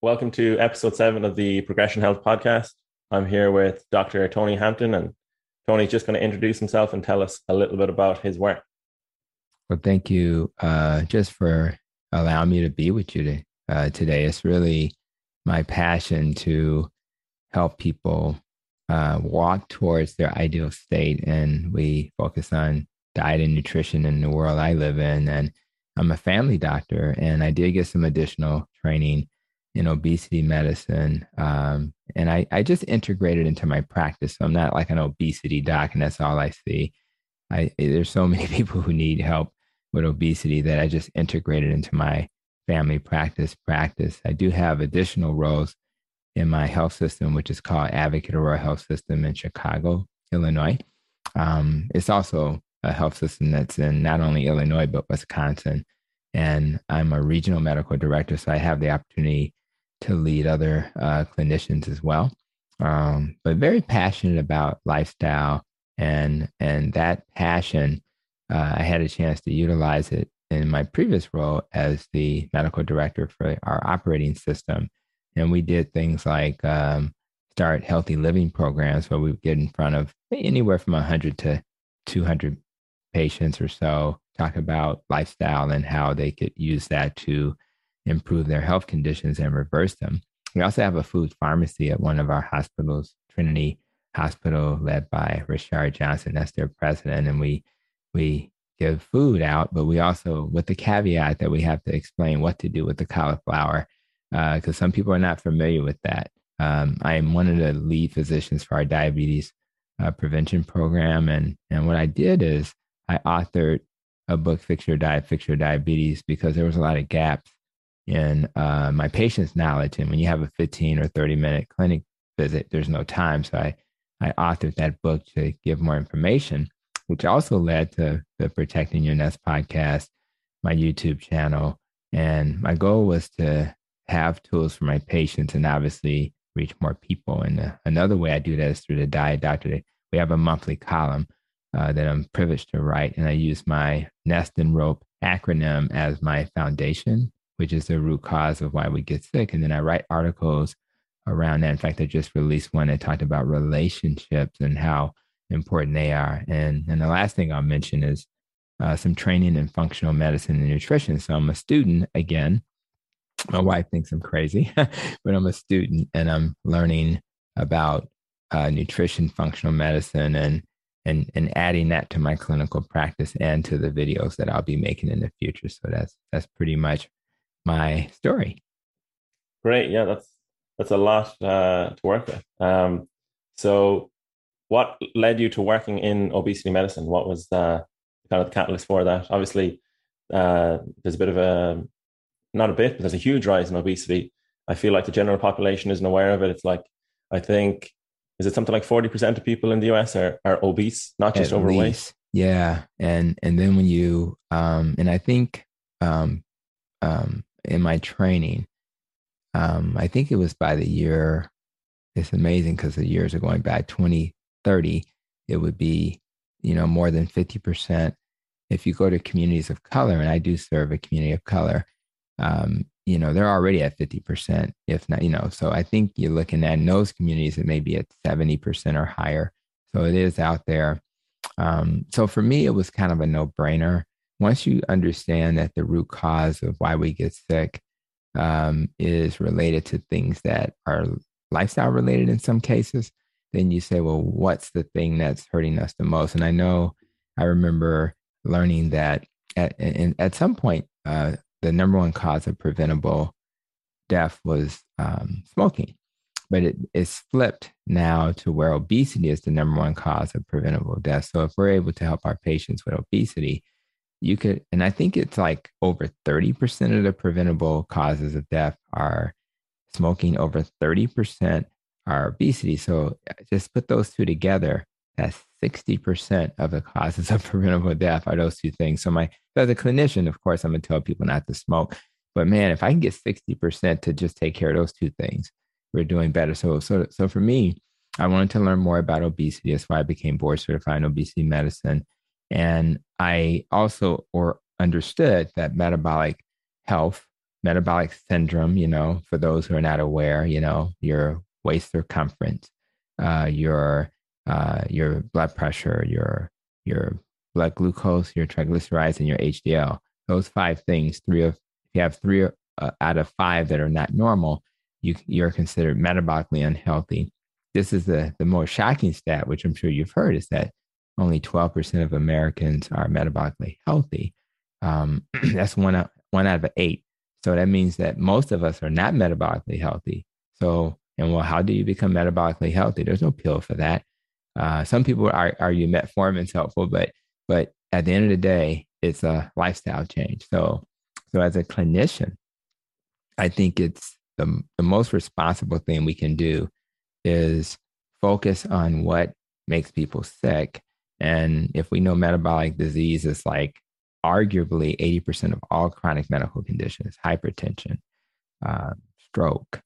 Welcome to episode seven of the Progression Health Podcast. I'm here with Dr. Tony Hampton, and Tony's just going to introduce himself and tell us a little bit about his work. Well, thank you uh, just for allowing me to be with you today. Uh, today. It's really my passion to help people uh, walk towards their ideal state. And we focus on diet and nutrition in the world I live in. And I'm a family doctor, and I did get some additional training in obesity medicine. Um, and I, I just integrated into my practice. So I'm not like an obesity doc, and that's all I see. I, there's so many people who need help with obesity that I just integrated into my family practice practice. I do have additional roles in my health system, which is called Advocate Aurora Health System in Chicago, Illinois. Um, it's also a health system that's in not only Illinois, but Wisconsin. And I'm a regional medical director, so I have the opportunity to lead other uh, clinicians as well. Um, but very passionate about lifestyle and and that passion, uh, I had a chance to utilize it in my previous role as the medical director for our operating system, and we did things like um, start healthy living programs where we would get in front of anywhere from 100 to 200 patients or so, talk about lifestyle and how they could use that to improve their health conditions and reverse them. We also have a food pharmacy at one of our hospitals, Trinity Hospital, led by Richard Johnson. That's their president, and we we give food out, but we also, with the caveat that we have to explain what to do with the cauliflower, because uh, some people are not familiar with that. Um, I am one of the lead physicians for our diabetes uh, prevention program, and and what I did is I authored a book, Fix Your Diet, Fix Your Diabetes, because there was a lot of gaps in uh, my patient's knowledge. And when you have a 15 or 30 minute clinic visit, there's no time. So I, I authored that book to give more information, which also led to the Protecting Your Nest podcast, my YouTube channel. And my goal was to have tools for my patients and obviously reach more people. And uh, another way I do that is through the Diet Doctor. We have a monthly column uh, that I'm privileged to write, and I use my Nest and Rope acronym as my foundation which is the root cause of why we get sick. And then I write articles around that. In fact, I just released one that talked about relationships and how important they are. And and the last thing I'll mention is uh, some training in functional medicine and nutrition. So I'm a student again. My wife thinks I'm crazy, but I'm a student and I'm learning about uh, nutrition, functional medicine, and and and adding that to my clinical practice and to the videos that I'll be making in the future. So that's that's pretty much my story. Great. Yeah, that's that's a lot uh, to work with. Um, so, what led you to working in obesity medicine? What was uh, kind of the catalyst for that? Obviously, uh, there's a bit of a not a bit, but there's a huge rise in obesity. I feel like the general population isn't aware of it. It's like I think is it something like forty percent of people in the US are are obese, not just At overweight. Least. Yeah, and and then when you um, and I think um, um, in my training. Um, I think it was by the year, it's amazing because the years are going back 2030, it would be, you know, more than 50%. If you go to communities of color, and I do serve a community of color, um, you know, they're already at 50%, if not, you know, so I think you're looking at in those communities, it may be at 70% or higher. So it is out there. Um, so for me, it was kind of a no brainer once you understand that the root cause of why we get sick um, is related to things that are lifestyle related in some cases, then you say, well, what's the thing that's hurting us the most? And I know I remember learning that at, at some point, uh, the number one cause of preventable death was um, smoking. But it, it's flipped now to where obesity is the number one cause of preventable death. So if we're able to help our patients with obesity, you could, and I think it's like over 30% of the preventable causes of death are smoking, over 30% are obesity. So uh, just put those two together. That's 60% of the causes of preventable death are those two things. So my, as a clinician, of course, I'm going to tell people not to smoke. But man, if I can get 60% to just take care of those two things, we're doing better. So, so, so for me, I wanted to learn more about obesity. That's why I became board certified in obesity medicine. And I also or understood that metabolic health metabolic syndrome, you know, for those who are not aware, you know, your waist circumference, uh, your uh, your blood pressure, your your blood glucose, your triglycerides, and your HDL. Those five things, three of if you have three uh, out of five that are not normal, you you're considered metabolically unhealthy. This is the the more shocking stat, which I'm sure you've heard, is that only 12% of Americans are metabolically healthy. Um, that's one out, one out of eight. So that means that most of us are not metabolically healthy. So, and well, how do you become metabolically healthy? There's no pill for that. Uh, some people are, argue metformin is helpful, but but at the end of the day, it's a lifestyle change. So, so as a clinician, I think it's the, the most responsible thing we can do is focus on what makes people sick. And if we know metabolic disease is like arguably 80% of all chronic medical conditions hypertension, uh, stroke,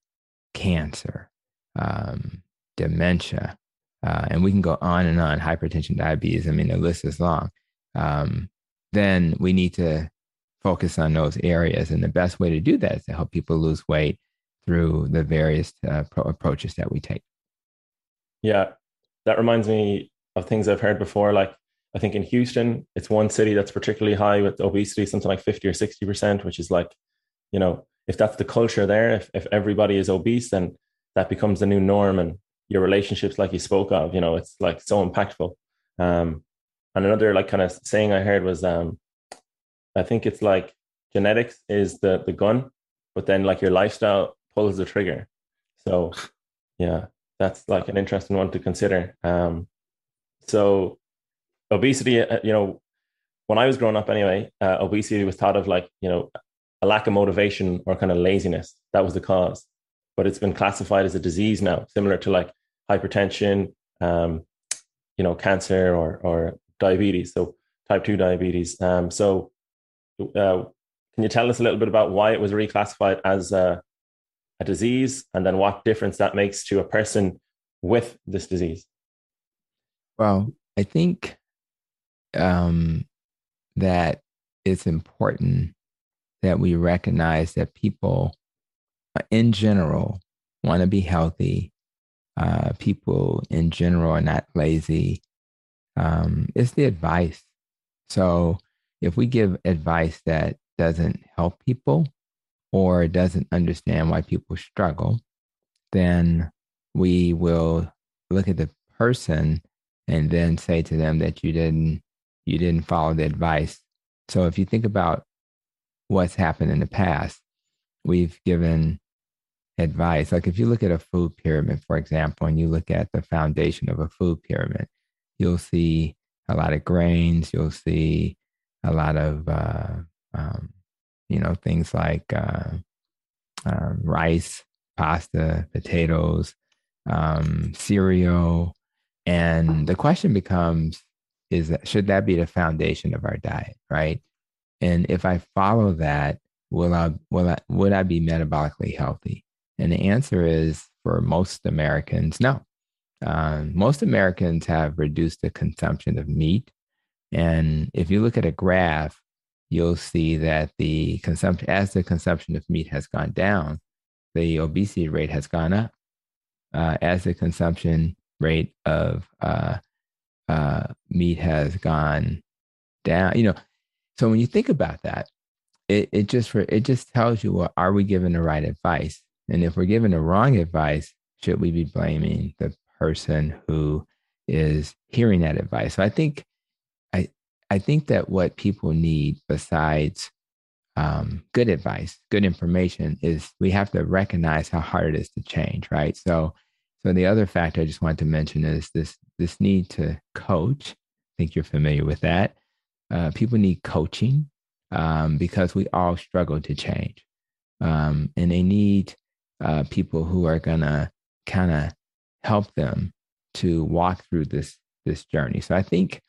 cancer, um, dementia, uh, and we can go on and on hypertension, diabetes. I mean, the list is long. Um, then we need to focus on those areas. And the best way to do that is to help people lose weight through the various uh, pro- approaches that we take. Yeah, that reminds me of things I've heard before. Like, I think in Houston, it's one city that's particularly high with obesity, something like 50 or 60%, which is like, you know, if that's the culture there, if, if everybody is obese, then that becomes the new norm. And your relationships, like you spoke of, you know, it's like so impactful. Um, and another like kind of saying I heard was, um, I think it's like genetics is the the gun, but then like your lifestyle pulls the trigger. So, yeah, that's like an interesting one to consider. Um, so, obesity, uh, you know, when I was growing up, anyway, uh, obesity was thought of like you know a lack of motivation or kind of laziness. That was the cause, but it's been classified as a disease now, similar to like hypertension, um, you know, cancer or or diabetes. So type two diabetes. Um, so, uh, can you tell us a little bit about why it was reclassified as a, a disease, and then what difference that makes to a person with this disease? Well, I think um, that it's important that we recognize that people, uh, in general, want to be healthy uh, people in general are not lazy. Um, it's the advice. So if we give advice that doesn't help people or doesn't understand why people struggle, then we will look at the person and then say to them that you didn't you didn't follow the advice. So if you think about what's happened in the past, we've given advice. Like if you look at a food pyramid, for example, and you look at the foundation of a food pyramid, you'll see a lot of grains. You'll see a lot of, uh, um, you know, things like uh, uh, rice, pasta, potatoes, um, cereal. And the question becomes, is that should that be the foundation of our diet, right? And if I follow that, will I will I would I be metabolically healthy? And the answer is for most Americans, no. Um, most Americans have reduced the consumption of meat. And if you look at a graph, you'll see that the consumption, as the consumption of meat has gone down, the obesity rate has gone up. Uh, as the consumption rate of uh, uh, meat has gone down, you know. So when you think about that, it, it just it just tells you, well, are we giving the right advice? And if we're given the wrong advice, should we be blaming the person who is hearing that advice? So I think I I think that what people need besides um, good advice, good information is we have to recognize how hard it is to change, right? So so the other factor I just wanted to mention is this this need to coach. I think you're familiar with that. Uh, people need coaching um, because we all struggle to change, um, and they need uh, people who are gonna kind of help them to walk through this this journey. So I think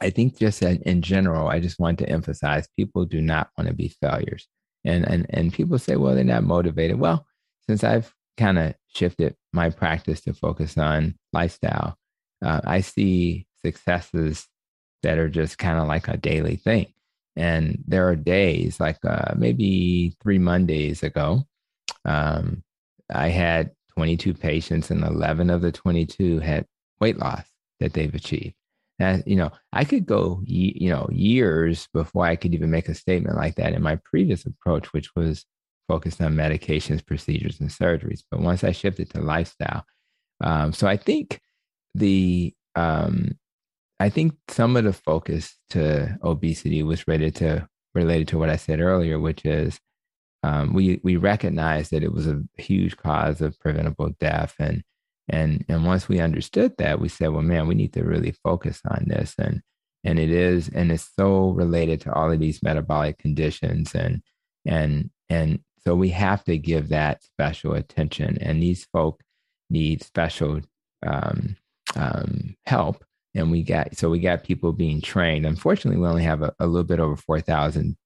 I think just in general, I just want to emphasize people do not want to be failures. And and and people say, well, they're not motivated. Well, since I've kind of shifted my practice to focus on lifestyle, uh, I see successes that are just kind of like a daily thing. And there are days, like uh, maybe three Mondays ago, um, I had 22 patients, and 11 of the 22 had weight loss that they've achieved. And, you know, I could go, you know, years before I could even make a statement like that in my previous approach, which was focused on medications, procedures, and surgeries. But once I shifted to lifestyle, um, so I think the um, I think some of the focus to obesity was related to related to what I said earlier, which is um, we we recognized that it was a huge cause of preventable death, and and and once we understood that, we said, well, man, we need to really focus on this, and and it is, and it's so related to all of these metabolic conditions, and and and so we have to give that special attention, and these folk need special um, um, help and we got so we got people being trained. Unfortunately, we only have a, a little bit over four thousand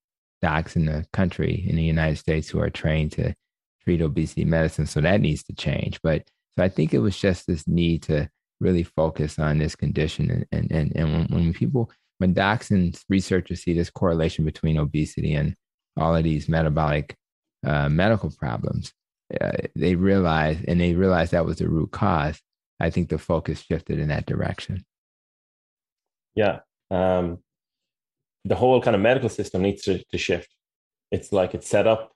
docs in the country in the United States who are trained to treat obesity medicine. So that needs to change. But so I think it was just this need to really focus on this condition. And and and, and when, when people when docs and researchers see this correlation between obesity and all of these metabolic uh, medical problems, uh, they realize and they realize that was the root cause. I think the focus shifted in that direction. Yeah. Um, the whole kind of medical system needs to, to shift. It's like it's set up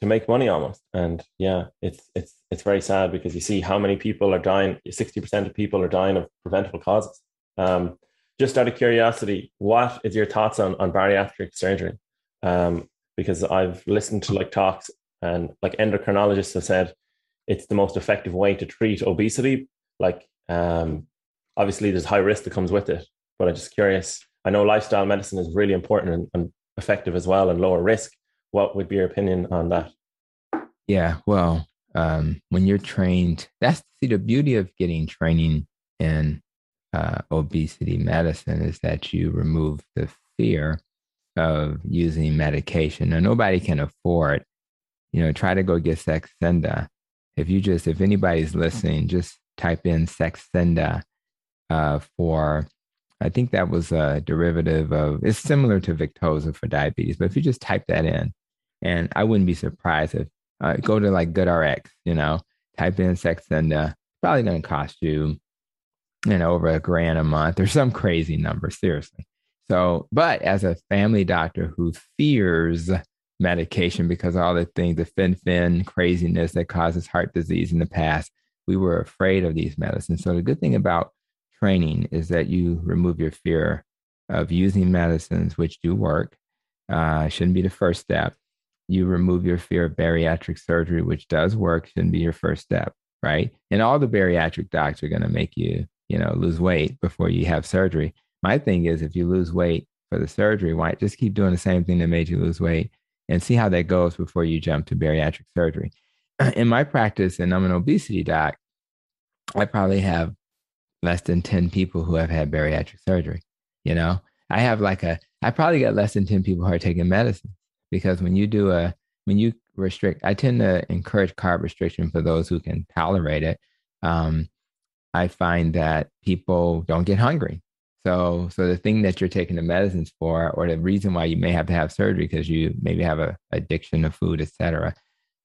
to make money almost. And yeah, it's it's it's very sad because you see how many people are dying. Sixty percent of people are dying of preventable causes. Um, just out of curiosity, what is your thoughts on on bariatric surgery? Um, because I've listened to like talks and like endocrinologists have said it's the most effective way to treat obesity. Like um, obviously there's high risk that comes with it, but I'm just curious. I know lifestyle medicine is really important and, and effective as well and lower risk. What would be your opinion on that? Yeah, well, um, when you're trained, that's see the beauty of getting training in uh, obesity medicine is that you remove the fear of using medication. Now, nobody can afford, you know, try to go get Saxenda. If you just, if anybody's listening, just type in Saxenda uh, for, I think that was a derivative of, it's similar to Victoza for diabetes, but if you just type that in, and I wouldn't be surprised if, uh, go to like GoodRx, you know, type in Saxenda, probably going to cost you, you know, over a grand a month or some crazy number, seriously. So, but as a family doctor who fears medication because all the things, the fen-phen craziness that causes heart disease in the past, we were afraid of these medicines. So the good thing about training is that you remove your fear of using medicines, which do work. Uh, shouldn't be the first step. You remove your fear of bariatric surgery, which does work, shouldn't be your first step, right? And all the bariatric docs are going to make you, you know, lose weight before you have surgery. My thing is, if you lose weight for the surgery, why just keep doing the same thing that made you lose weight and see how that goes before you jump to bariatric surgery. In my practice, and I'm an obesity doc, I probably have less than 10 people who have had bariatric surgery. You know, I have like a, I probably get less than 10 people who are taking medicine because when you do a, when you restrict, I tend to encourage carb restriction for those who can tolerate it. Um, I find that people don't get hungry. So, so the thing that you're taking the medicines for, or the reason why you may have to have surgery because you maybe have a addiction to food, etc.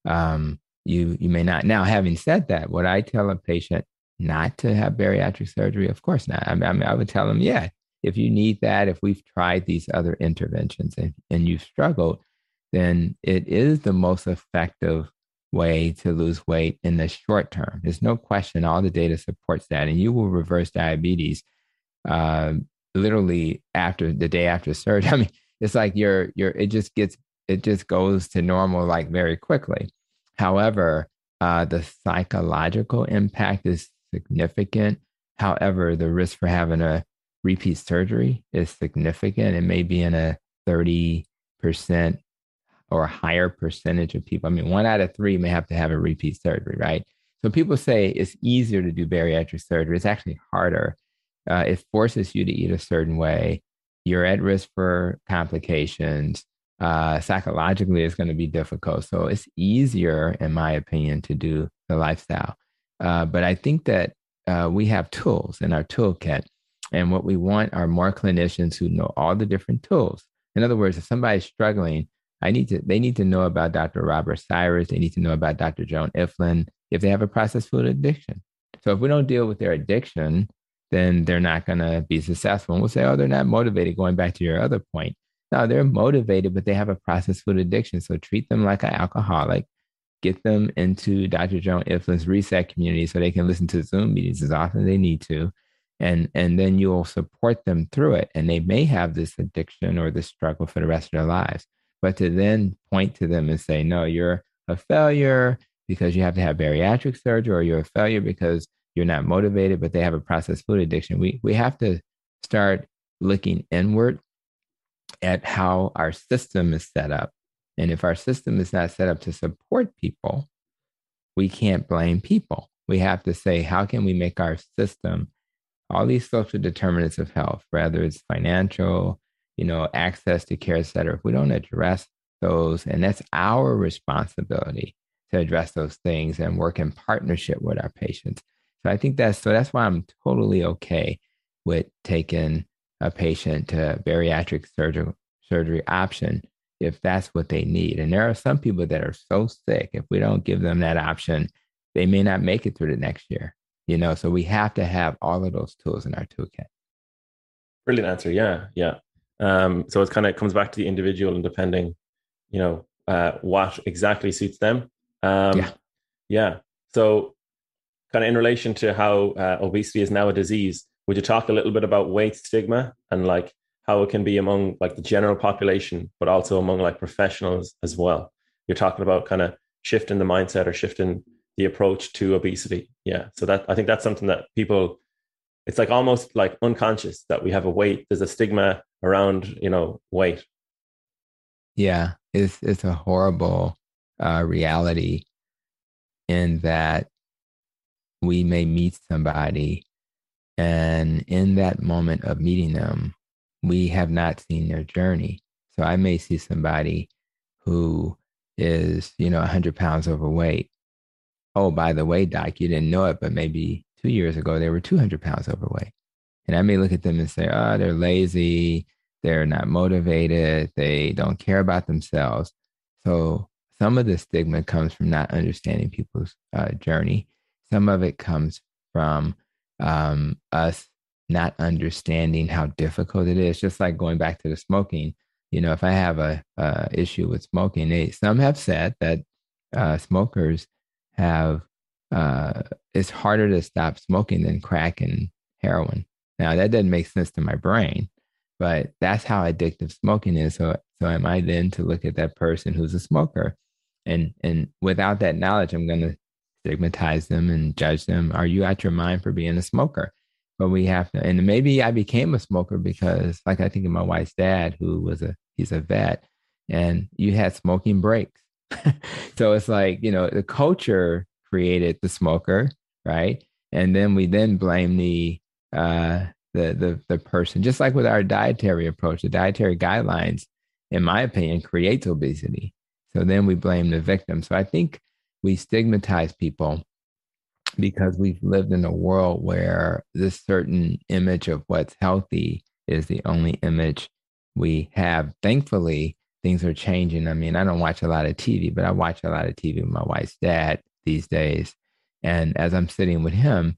Um, you you may not. Now, having said that, what I tell a patient not to have bariatric surgery? Of course not. I mean, I, mean, I would tell them, yeah, if you need that, if we've tried these other interventions and, and you've struggled, then it is the most effective way to lose weight in the short term. There's no question. All the data supports that, and you will reverse diabetes uh, literally after the day after surgery. I mean, it's like your your it just gets it just goes to normal like very quickly. However, uh, the psychological impact is significant. However, the risk for having a repeat surgery is significant. It may be in a 30% or higher percentage of people. I mean, one out of three may have to have a repeat surgery, right? So people say it's easier to do bariatric surgery. It's actually harder. Uh, it forces you to eat a certain way. You're at risk for complications. Uh, psychologically, it's going to be difficult. So it's easier, in my opinion, to do the lifestyle. Uh, but I think that uh, we have tools in our toolkit. And what we want are more clinicians who know all the different tools. In other words, if somebody's struggling, I need to they need to know about Dr. Robert Cywes. They need to know about Dr. Joan Ifland if they have a processed food addiction. So if we don't deal with their addiction, then they're not going to be successful. And we'll say, oh, they're not motivated. Going back to your other point, no, they're motivated, but they have a processed food addiction. So treat them like an alcoholic. Get them into Dr. Joan Ifland's reset community so they can listen to Zoom meetings as often as they need to. And, and then you'll support them through it. And they may have this addiction or this struggle for the rest of their lives. But to then point to them and say, no, you're a failure because you have to have bariatric surgery, or you're a failure because you're not motivated, but they have a processed food addiction. We, we have to start looking inward at how our system is set up. And if our system is not set up to support people, we can't blame people. We have to say, how can we make our system, all these social determinants of health, whether it's financial, you know, access to care, et cetera, if we don't address those, and that's our responsibility to address those things and work in partnership with our patients. So I think that's so that's why I'm totally okay with taking a patient to bariatric surgery surgery option if that's what they need. And there are some people that are so sick, if we don't give them that option, they may not make it through the next year. You know, so we have to have all of those tools in our toolkit. Brilliant answer. Yeah, yeah. Um, so it kind of comes back to the individual and depending, you know, uh, what exactly suits them. Um, yeah. Yeah. So, kind of in relation to how uh, obesity is now a disease, would you talk a little bit about weight stigma and like how it can be among like the general population, but also among like professionals as well? You're talking about kind of shifting the mindset or shifting the approach to obesity. Yeah. So that I think that's something that people it's like almost like unconscious that we have a weight, there's a stigma around, you know, weight. Yeah. It's it's a horrible uh, reality in that we may meet somebody and in that moment of meeting them, we have not seen their journey. So I may see somebody who is, you know, 100 pounds overweight. Oh, by the way, doc, you didn't know it, but maybe two years ago they were 200 pounds overweight. And I may look at them and say, oh, they're lazy. They're not motivated. They don't care about themselves. So some of the stigma comes from not understanding people's uh, journey. Some of it comes from um, us not understanding how difficult it is. Just like going back to the smoking, you know, if I have a, a issue with smoking, they, some have said that uh, smokers have uh, it's harder to stop smoking than crack and heroin. Now that doesn't make sense to my brain, but that's how addictive smoking is. So, so am I then to look at that person who's a smoker, and and without that knowledge, I'm going to stigmatize them and judge them. Are you out your mind for being a smoker? But we have to, and maybe I became a smoker because, like I think of my wife's dad, who was a he's a vet, and you had smoking breaks. so it's like you know the culture created the smoker, right? And then we then blame the uh, the the the person, just like with our dietary approach. The dietary guidelines, in my opinion, creates obesity. So then we blame the victim. So I think we stigmatize people because we've lived in a world where this certain image of what's healthy is the only image we have. Thankfully, things are changing. I mean, I don't watch a lot of TV, but I watch a lot of TV with my wife's dad these days. And as I'm sitting with him,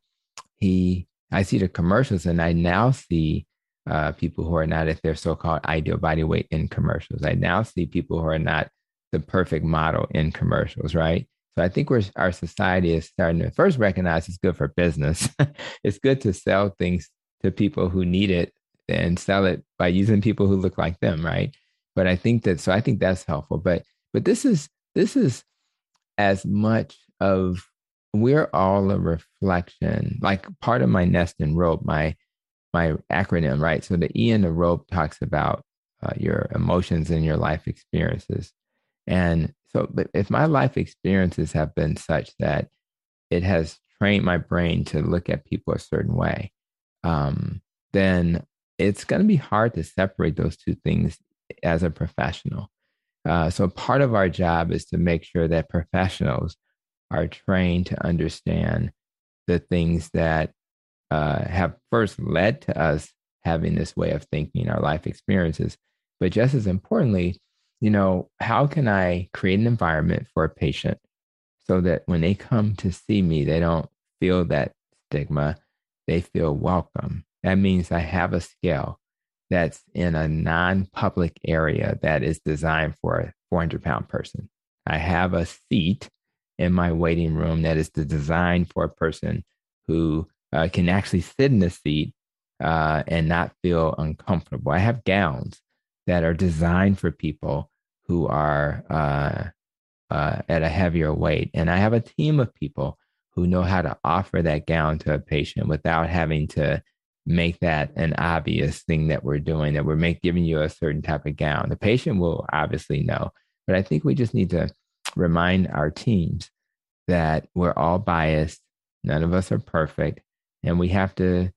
he, I see the commercials and I now see uh, people who are not at their so called ideal body weight in commercials. I now see people who are not the perfect model in commercials, right? So I think we're, our society is starting to first recognize it's good for business. it's good to sell things to people who need it and sell it by using people who look like them, right? But I think that so I think that's helpful. But but this is this is as much of we're all a reflection. Like part of my nest and rope, my my acronym, right? So the E in the rope talks about uh, your emotions and your life experiences. And so, if my life experiences have been such that it has trained my brain to look at people a certain way, um, then it's going to be hard to separate those two things as a professional. Uh, so, part of our job is to make sure that professionals are trained to understand the things that uh, have first led to us having this way of thinking, our life experiences, But just as importantly, you know, how can I create an environment for a patient so that when they come to see me, they don't feel that stigma, they feel welcome. That means I have a scale that's in a non public area that is designed for a 400 pound person. I have a seat in my waiting room that is designed for a person who uh, can actually sit in the seat uh, and not feel uncomfortable. I have gowns that are designed for people who are uh, uh, at a heavier weight. And I have a team of people who know how to offer that gown to a patient without having to make that an obvious thing that we're doing, that we're make, giving you a certain type of gown. The patient will obviously know, but I think we just need to remind our teams that we're all biased. None of us are perfect. And we have to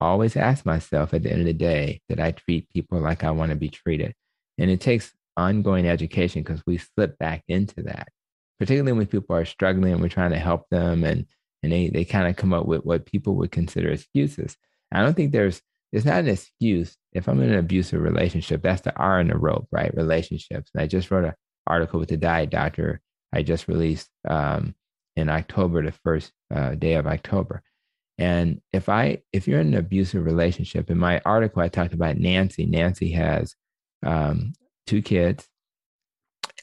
always ask myself at the end of the day that I treat people like I want to be treated. And it takes ongoing education because we slip back into that, particularly when people are struggling and we're trying to help them and, and they, they kind of come up with what people would consider excuses. I don't think there's, it's not an excuse. If I'm in an abusive relationship, that's the R in the rope, right? Relationships. And I just wrote an article with the diet doctor I just released um, in October, the first uh, day of October. And if I, if you're in an abusive relationship, in my article I talked about Nancy. Nancy has um, two kids,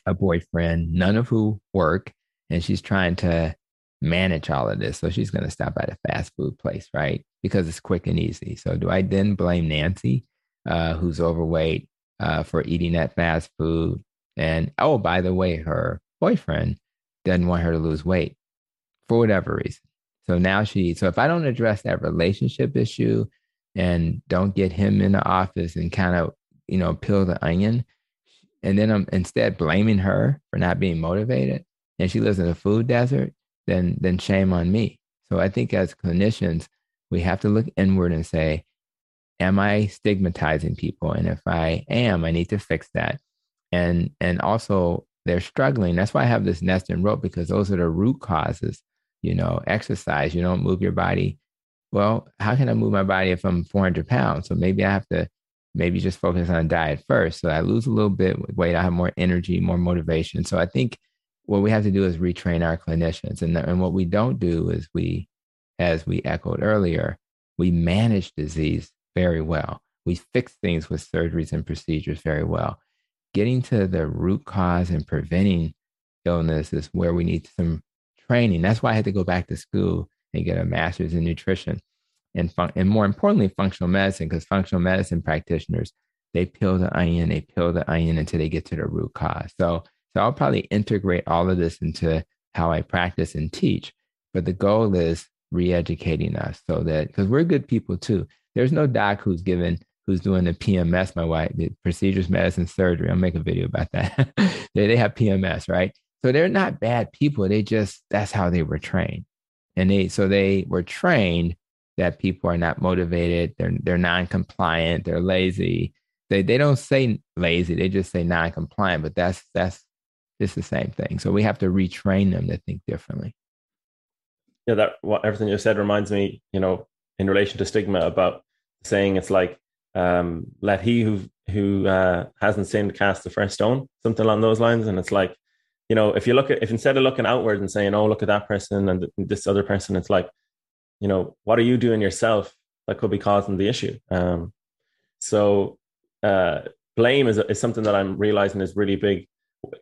a boyfriend, none of who work, and she's trying to manage all of this. So she's going to stop at a fast food place, right? Because it's quick and easy. So do I then blame Nancy, uh, who's overweight, uh, for eating that fast food? And oh, by the way, her boyfriend doesn't want her to lose weight for whatever reason. So now she, so if I don't address that relationship issue and don't get him in the office and kind of, you know, peel the onion, and then I'm instead blaming her for not being motivated, and she lives in a food desert, then then shame on me. So I think as clinicians, we have to look inward and say, am I stigmatizing people? And if I am, I need to fix that. And and also they're struggling. That's why I have this nest and rope because those are the root causes. You know, exercise, you don't move your body. Well, how can I move my body if I'm 400 pounds? So maybe I have to maybe just focus on diet first. So I lose a little bit with weight. I have more energy, more motivation. So I think what we have to do is retrain our clinicians. And, and what we don't do is we, as we echoed earlier, we manage disease very well. We fix things with surgeries and procedures very well. Getting to the root cause and preventing illness is where we need some training. That's why I had to go back to school and get a master's in nutrition and fun- and more importantly, functional medicine, because functional medicine practitioners they peel the onion, they peel the onion until they get to the root cause. So, so I'll probably integrate all of this into how I practice and teach. But the goal is re-educating us so that because we're good people too. There's no doc who's given who's doing the PMS, my wife, the procedures, medicine, surgery. I'll make a video about that. they, they have PMS, right? So they're not bad people. They just that's how they were trained. And they so they were trained that people are not motivated, they're they're non-compliant, they're lazy. They they don't say lazy, they just say non-compliant, but that's that's it's the same thing. So we have to retrain them to think differently. Yeah, that what everything you said reminds me, you know, in relation to stigma about saying it's like um, let he who who uh, hasn't sinned cast the first stone, something along those lines. And it's like, you know, if you look at if instead of looking outward and saying, "Oh, look at that person and this other person," it's like, you know, what are you doing yourself that could be causing the issue? Um, so uh, blame is, is something that I'm realizing is really big.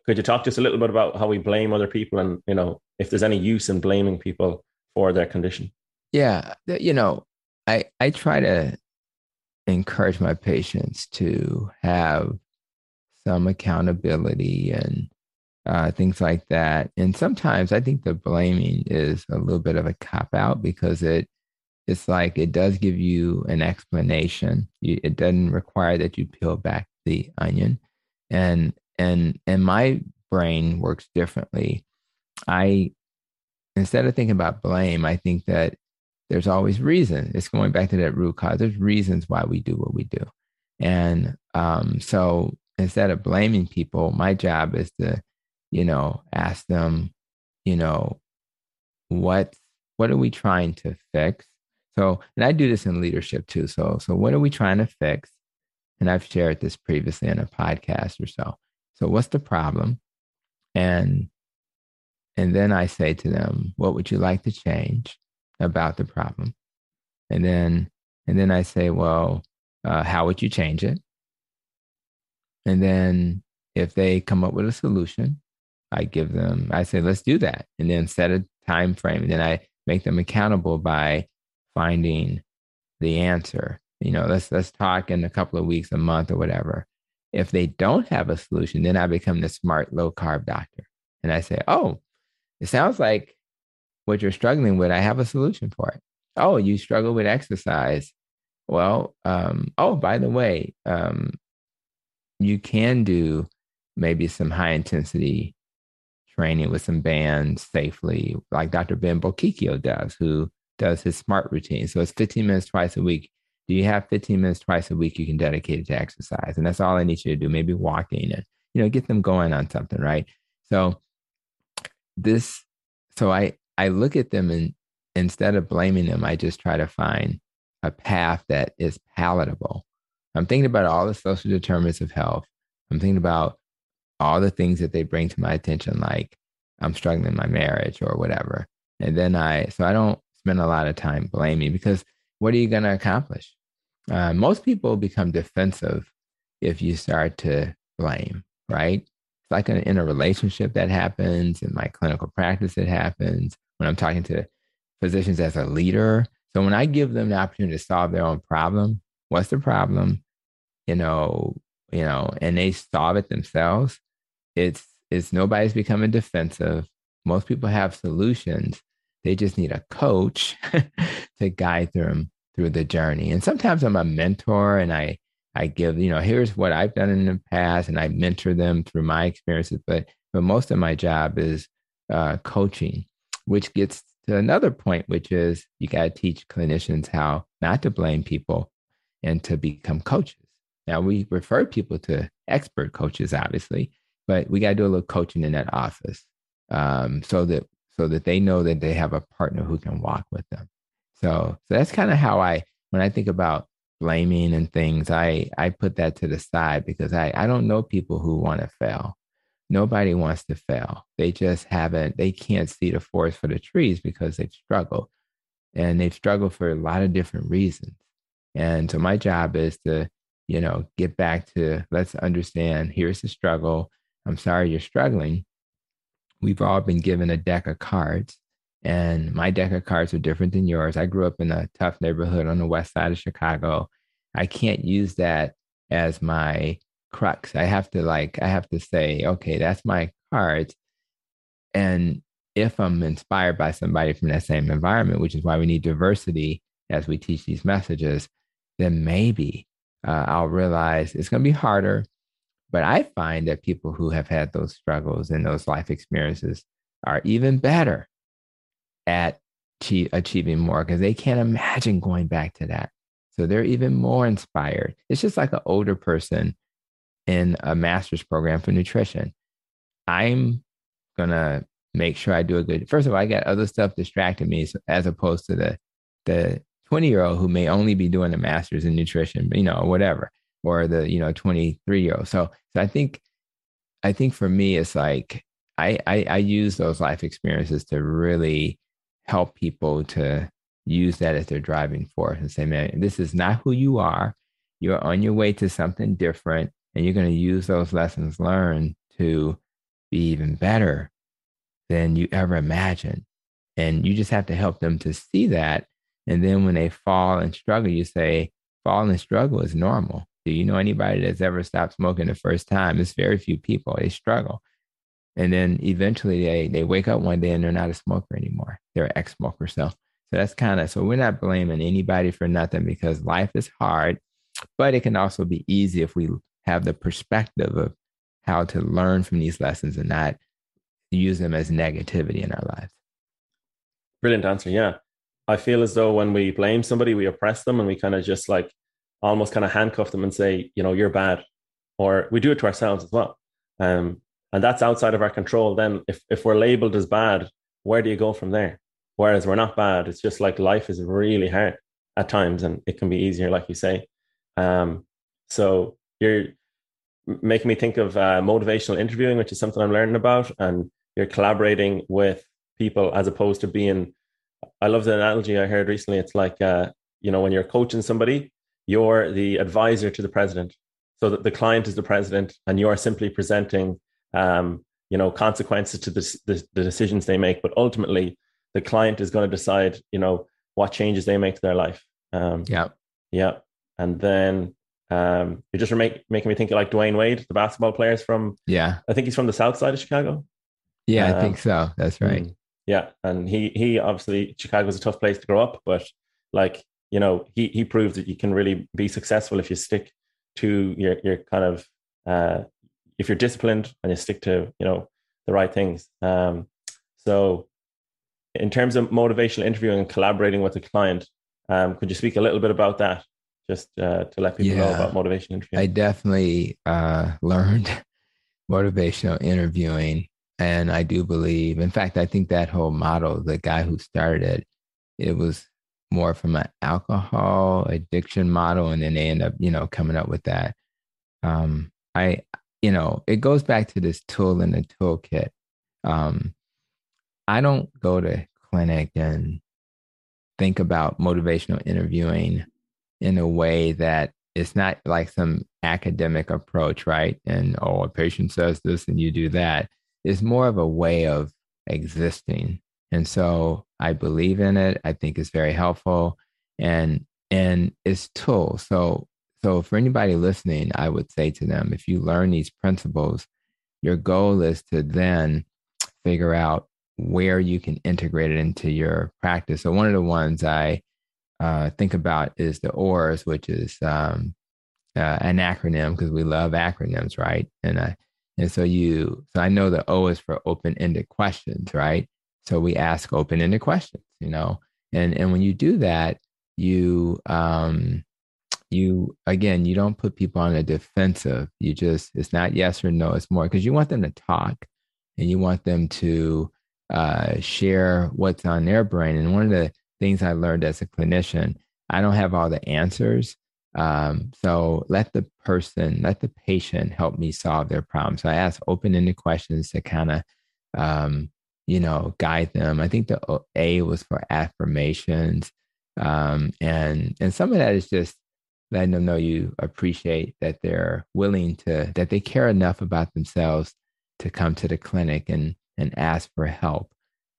Could you talk just a little bit about how we blame other people and, you know, if there's any use in blaming people for their condition? Yeah. You know, I, I try to encourage my patients to have some accountability and uh, things like that. And sometimes I think the blaming is a little bit of a cop out because it it's like it does give you an explanation. You, it doesn't require that you peel back the onion, and and and my brain works differently. I instead of thinking about blame, I think that there's always reason. It's going back to that root cause. There's reasons why we do what we do, and um, so instead of blaming people, my job is to you know, ask them, you know, what what are we trying to fix? So, and I do this in leadership too. So, so what are we trying to fix? and I've shared this previously in a podcast or so. So what's the problem? And and then I say to them, what would you like to change about the problem? And then and then I say, well, uh, how would you change it? And then if they come up with a solution, I give them, I say, let's do that. And then set a time frame. And then I make them accountable by finding the answer. You know, let's let's talk in a couple of weeks, a month, or whatever. If they don't have a solution, then I become the smart low carb doctor. And I say, oh, it sounds like what you're struggling with, I have a solution for it. Oh, you struggle with exercise. Well, um, oh, by the way, um, you can do maybe some high intensity training with some bands safely, like Dr. Ben Bocchicchio does, who does his smart routine. So it's 15 minutes twice a week. Do you have 15 minutes twice a week you can dedicate it to exercise? And that's all I need you to do, maybe walking and, you know, get them going on something, right? So this, so I, I look at them and instead of blaming them, I just try to find a path that is palatable. I'm thinking about all the social determinants of health. I'm thinking about all the things that they bring to my attention, like I'm struggling in my marriage or whatever. And then I, so I don't spend a lot of time blaming because what are you going to accomplish? Uh, most people become defensive if you start to blame, right? It's like in, in a relationship that happens, in my clinical practice, it happens when I'm talking to physicians as a leader. So when I give them the opportunity to solve their own problem, what's the problem? You know, you know, and they solve it themselves. It's it's nobody's becoming defensive. Most people have solutions. They just need a coach to guide them through the journey. And sometimes I'm a mentor and I I give, you know, here's what I've done in the past and I mentor them through my experiences. But but most of my job is uh, coaching, which gets to another point, which is you got to teach clinicians how not to blame people and to become coaches. Now we refer people to expert coaches, obviously, but we got to do a little coaching in that office um, so that so that they know that they have a partner who can walk with them. So, so that's kind of how I, when I think about blaming and things, I, I put that to the side because I, I don't know people who want to fail. Nobody wants to fail. They just haven't, they can't see the forest for the trees because they've struggled and they've struggled for a lot of different reasons. And so my job is to, you know, get back to let's understand here's the struggle. I'm sorry you're struggling. We've all been given a deck of cards and my deck of cards are different than yours. I grew up in a tough neighborhood on the west side of Chicago. I can't use that as my crux. I have to like, I have to say, okay, that's my cards. And if I'm inspired by somebody from that same environment, which is why we need diversity as we teach these messages, then maybe uh, I'll realize it's going to be harder. But I find that people who have had those struggles and those life experiences are even better at achieving more because they can't imagine going back to that. So they're even more inspired. It's just like an older person in a master's program for nutrition. I'm going to make sure I do a good. First of all, I got other stuff distracting me as opposed to the the 20 year old who may only be doing a master's in nutrition, you know, whatever, or the, you know, 23 year old. So, so I think, I think for me, it's like I, I, I use those life experiences to really help people to use that as their driving force and say, man, this is not who you are. You're on your way to something different, and you're going to use those lessons learned to be even better than you ever imagined. And you just have to help them to see that. And then when they fall and struggle, you say, fall and struggle is normal. Do you know anybody that's ever stopped smoking the first time? It's very few people. They struggle. And then eventually they, they wake up one day and they're not a smoker anymore. They're an ex smoker. So, so that's kind of, so we're not blaming anybody for nothing because life is hard, but it can also be easy if we have the perspective of how to learn from these lessons and not use them as negativity in our lives. Brilliant answer. Yeah. I feel as though when we blame somebody, we oppress them and we kind of just like almost kind of handcuff them and say, you know, you're bad. Or we do it to ourselves as well. Um, and that's outside of our control then if, if we're labeled as bad where do you go from there whereas we're not bad it's just like life is really hard at times and it can be easier like you say um, so you're making me think of uh, motivational interviewing, which is something I'm learning about, and you're collaborating with people as opposed to being. I love the analogy I heard recently. It's like uh, you know when you're coaching somebody, you're the advisor to the president, so that the client is the president, and you are simply presenting, um, you know, consequences to the, the, the decisions they make. But ultimately, the client is going to decide, you know, what changes they make to their life. Um, yeah, yeah, and then um, you're just make, making me think of like Dwyane Wade, the basketball players from. Yeah, I think he's from the south side of Chicago. Yeah, um, I think so. That's right. Mm, yeah, and he he obviously Chicago's a tough place to grow up, but like you know he he proved that you can really be successful if you stick to your your kind of uh, if you're disciplined and you stick to you know the right things. Um, so, in terms of motivational interviewing and collaborating with a client, um, could you speak a little bit about that, just uh, to let people yeah, know about motivational interviewing? I definitely uh, learned motivational interviewing, and I do believe. In fact, I think that whole model, the guy who started it, it was more from an alcohol addiction model, and then they end up, you know, coming up with that. Um, I, you know, it goes back to this tool in the toolkit. Um, I don't go to clinic and think about motivational interviewing in a way that it's not like some academic approach, right? And oh, a patient says this and you do that. It's more of a way of existing. And so I believe in it. I think it's very helpful and and it's tool. So so for anybody listening, I would say to them, if you learn these principles, your goal is to then figure out where you can integrate it into your practice. So one of the ones I uh, think about is the OARS, which is um, uh, an acronym because we love acronyms, right? And I, and so you, so I know the O is for open-ended questions, right? So we ask open-ended questions, you know, and and when you do that, you um, you again, you don't put people on a defensive. You just it's not yes or no. It's more because you want them to talk, and you want them to uh, share what's on their brain. And one of the things I learned as a clinician, I don't have all the answers. Um, so let the person, let the patient help me solve their problem. So I ask open-ended questions to kind of um, you know, guide them. I think the A was for affirmations. Um, and and some of that is just letting them know you appreciate that they're willing to that they care enough about themselves to come to the clinic and and ask for help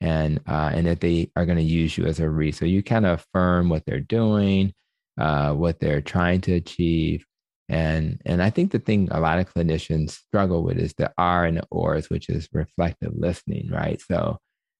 and uh, and that they are going to use you as a resource. So you kind of affirm what they're doing, uh, what they're trying to achieve, and and I think the thing a lot of clinicians struggle with is the R and the OARS, which is reflective listening, right? So,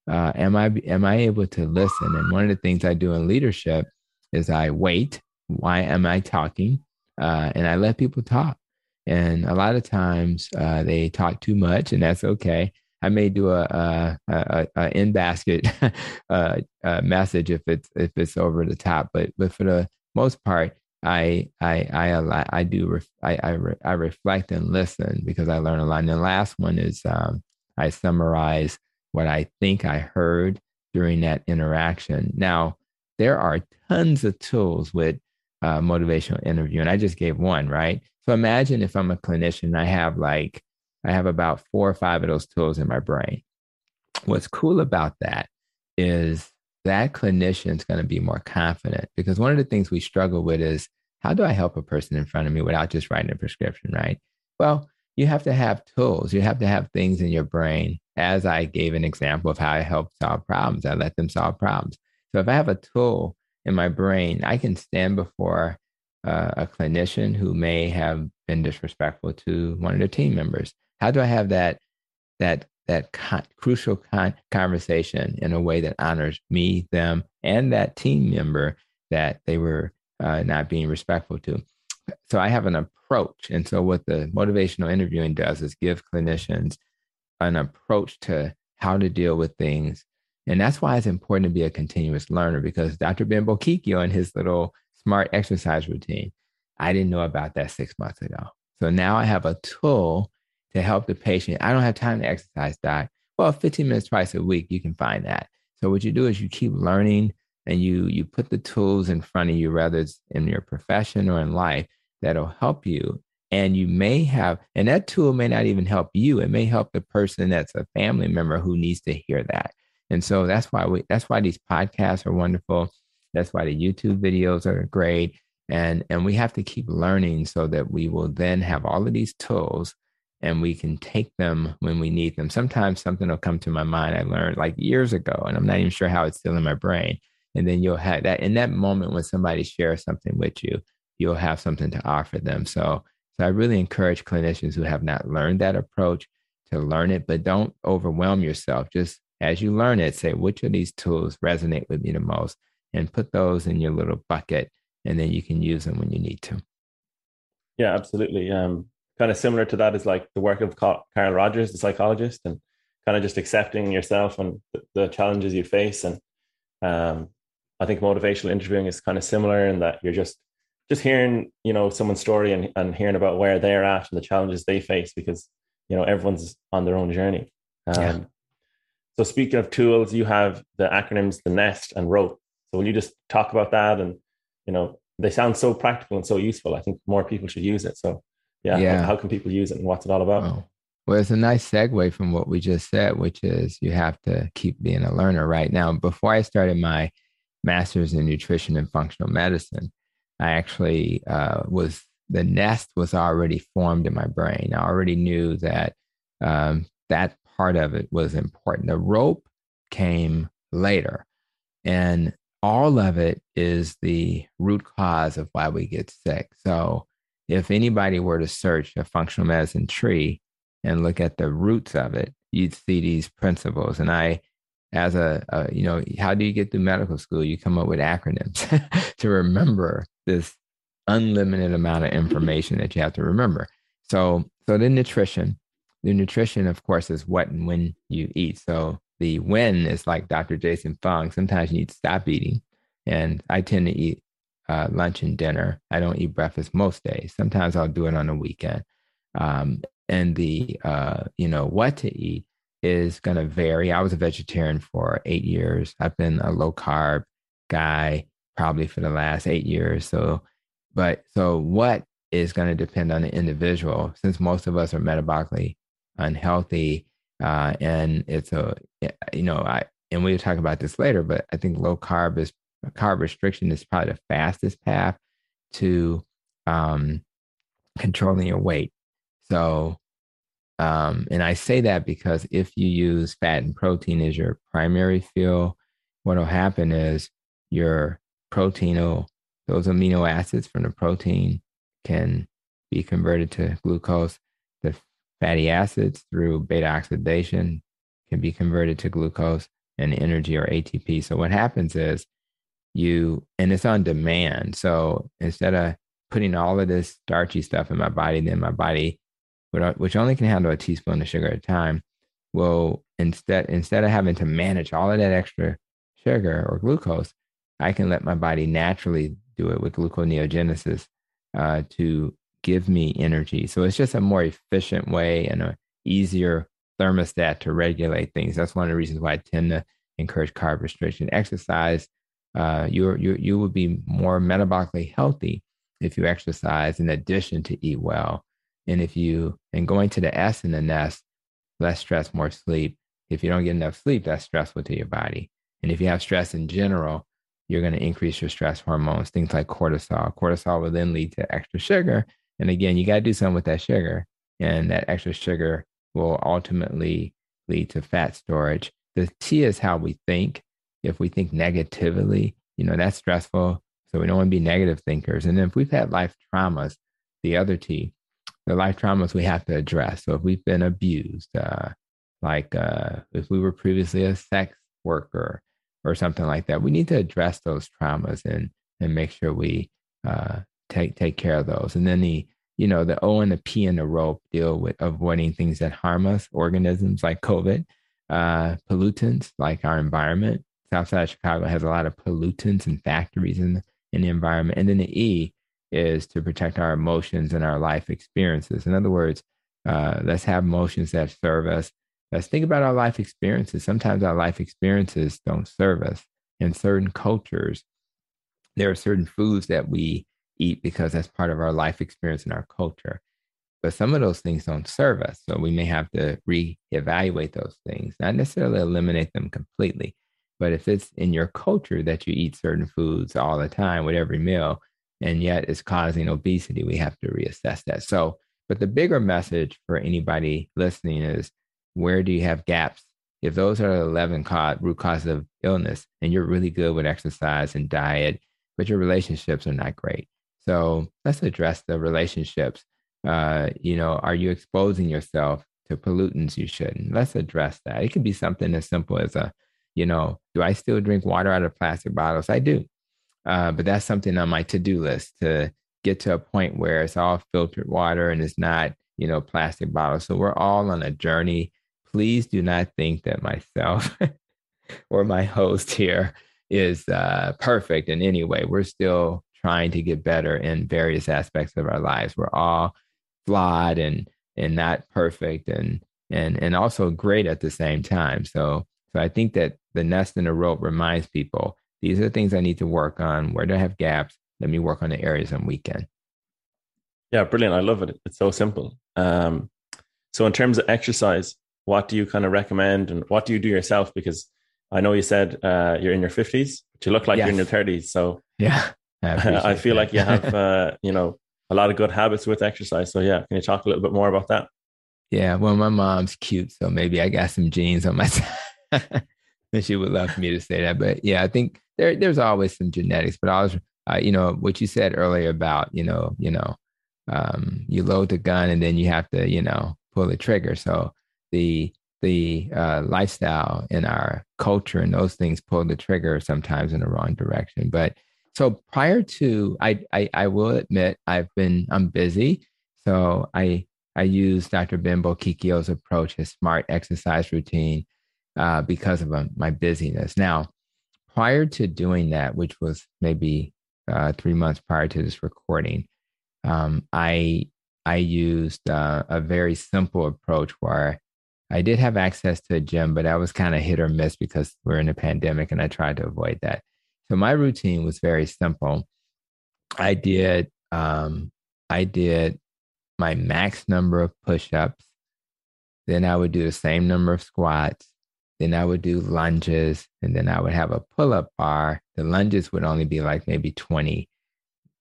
uh, am I am I able to listen? And one of the things I do in leadership is I wait. Why am I talking? Uh, and I let people talk. And a lot of times uh, they talk too much, and that's okay. I may do a, a, a, a in basket uh, message if it's if it's over the top, but but for the most part, I I I I do I I, I reflect and listen because I learn a lot. And the last one is um, I summarize what I think I heard during that interaction. Now there are tons of tools with uh, motivational interview, and I just gave one right. So imagine if I'm a clinician, I have like I have about four or five of those tools in my brain. What's cool about that is that clinician is going to be more confident because one of the things we struggle with is how do I help a person in front of me without just writing a prescription, right? Well, you have to have tools. You have to have things in your brain. As I gave an example of how I help solve problems, I let them solve problems. So if I have a tool in my brain, I can stand before uh, a clinician who may have been disrespectful to one of their team members. How do I have that that that con- crucial con- conversation in a way that honors me, them, and that team member that they were uh, not being respectful to. So I have an approach. And so what the motivational interviewing does is give clinicians an approach to how to deal with things. And that's why it's important to be a continuous learner because Dr. Ben Bocchicchio and his little smart exercise routine, I didn't know about that six months ago. So now I have a tool to help the patient. I don't have time to exercise, doc. Well, 15 minutes twice a week, you can find that. So what you do is you keep learning and you you put the tools in front of you, whether it's in your profession or in life, that'll help you. And you may have, and that tool may not even help you. It may help the person that's a family member who needs to hear that. And so that's why we, that's why these podcasts are wonderful. That's why the YouTube videos are great. And, and we have to keep learning so that we will then have all of these tools and we can take them when we need them. Sometimes something will come to my mind I learned like years ago, and I'm not even sure how it's still in my brain. And then you'll have that in that moment when somebody shares something with you, you'll have something to offer them. So, so I really encourage clinicians who have not learned that approach to learn it, but don't overwhelm yourself. Just as you learn it, say which of these tools resonate with me the most, and put those in your little bucket, and then you can use them when you need to. Yeah, absolutely. Um, kind of similar to that is like the work of Carl Rogers, the psychologist, and kind of just accepting yourself and the, challenges you face. And um, I think motivational interviewing is kind of similar in that you're just just hearing, you know, someone's story and, and hearing about where they're at and the challenges they face because, you know, everyone's on their own journey. Um, yeah. So speaking of tools, you have the acronyms, the NEST and ROPE. So will you just talk about that? And, you know, they sound so practical and so useful. I think more people should use it. So yeah, yeah. how can people use it and what's it all about? Oh. Well, it's a nice segue from what we just said, which is you have to keep being a learner right now. Before I started my master's in nutrition and functional medicine, I actually uh, was the nest was already formed in my brain. I already knew that um, that part of it was important. The rope came later, and all of it is the root cause of why we get sick. So if anybody were to search a functional medicine tree and look at the roots of it, you'd see these principles. And I, as a, a you know, how do you get through medical school? You come up with acronyms to remember this unlimited amount of information that you have to remember. So, so the nutrition, the nutrition, of course, is what and when you eat. So the when is like Dr. Jason Fung. Sometimes you need to stop eating. And I tend to eat uh, lunch and dinner. I don't eat breakfast most days. Sometimes I'll do it on the weekend. Um, and the uh, you know what to eat is going to vary. I was a vegetarian for eight years. I've been a low carb guy probably for the last eight years. So, but so what is going to depend on the individual. Since most of us are metabolically unhealthy, uh, and it's a you know I and we'll talk about this later, but I think low carb is carb restriction is probably the fastest path to um, controlling your weight. So, um, and I say that because if you use fat and protein as your primary fuel, what will happen is your protein will, those amino acids from the protein can be converted to glucose. The fatty acids through beta oxidation can be converted to glucose and energy or ATP. So what happens is you and it's on demand. So instead of putting all of this starchy stuff in my body, then my body, which only can handle a teaspoon of sugar at a time, will instead instead of having to manage all of that extra sugar or glucose, I can let my body naturally do it with gluconeogenesis uh, to give me energy. So it's just a more efficient way and a easier thermostat to regulate things. That's one of the reasons why I tend to encourage carb restriction. Exercise uh, you you you would be more metabolically healthy if you exercise in addition to eat well. And if you and going to the S in the nest, less stress, more sleep. If you don't get enough sleep, that's stressful to your body. And if you have stress in general, you're going to increase your stress hormones, things like cortisol. Cortisol will then lead to extra sugar. And again, you got to do something with that sugar. And that extra sugar will ultimately lead to fat storage. The T is how we think if we think negatively, you know, that's stressful. So we don't want to be negative thinkers. And then if we've had life traumas, the other T, the life traumas we have to address. So if we've been abused, uh, like uh, if we were previously a sex worker or something like that, we need to address those traumas and and make sure we uh, take take care of those. And then the you know the O and the P and the rope deal with avoiding things that harm us, organisms like COVID, uh, pollutants like our environment, South side of Chicago has a lot of pollutants and factories in in the environment. And then the E is to protect our emotions and our life experiences. In other words, uh, let's have emotions that serve us. Let's think about our life experiences. Sometimes our life experiences don't serve us. In certain cultures, there are certain foods that we eat because that's part of our life experience and our culture. But some of those things don't serve us. So we may have to reevaluate those things, not necessarily eliminate them completely. But if it's in your culture that you eat certain foods all the time with every meal, and yet it's causing obesity, we have to reassess that. So, but the bigger message for anybody listening is where do you have gaps? If those are 11 root causes of illness, and you're really good with exercise and diet, but your relationships are not great. So let's address the relationships. Uh, you know, are you exposing yourself to pollutants you shouldn't? Let's address that. It could be something as simple as a, you know, do I still drink water out of plastic bottles? I do. Uh, but that's something on my to-do list to get to a point where it's all filtered water and it's not, you know, plastic bottles. So we're all on a journey. Please do not think that myself or my host here is uh, perfect in any way. We're still trying to get better in various aspects of our lives. We're all flawed and and not perfect and and and also great at the same time. So so I think that the nest in the rope reminds people these are the things I need to work on. Where do I have gaps? Let me work on the areas I'm weak in. Yeah, brilliant. I love it. It's so simple. Um, so, in terms of exercise, what do you kind of recommend and what do you do yourself? Because I know you said uh, you're in your 50s, but you look like yes. you're in your 30s. So, yeah, I, I feel that. like you have, uh, you know, a lot of good habits with exercise. So, yeah, can you talk a little bit more about that? Yeah, well, my mom's cute, so maybe I got some genes on my side. and she would love for me to say that. But yeah, I think there there's always some genetics. But I was, uh, you know, what you said earlier about, you know, you know, um, you load the gun and then you have to, you know, pull the trigger. So the the uh, lifestyle in our culture and those things pull the trigger sometimes in the wrong direction. But so prior to, I I, I will admit I've been I'm busy, so I I use Dr. Ben Bocchicchio's approach, his smart exercise routine uh, because of um, my busyness. Now, prior to doing that, which was maybe uh, three months prior to this recording, um, I I used uh, a very simple approach where I did have access to a gym, but that was kind of hit or miss because we're in a pandemic, and I tried to avoid that. So my routine was very simple. I did um, I did my max number of push-ups. Then I would do the same number of squats. Then I would do lunges and then I would have a pull up bar. The lunges would only be like maybe 20.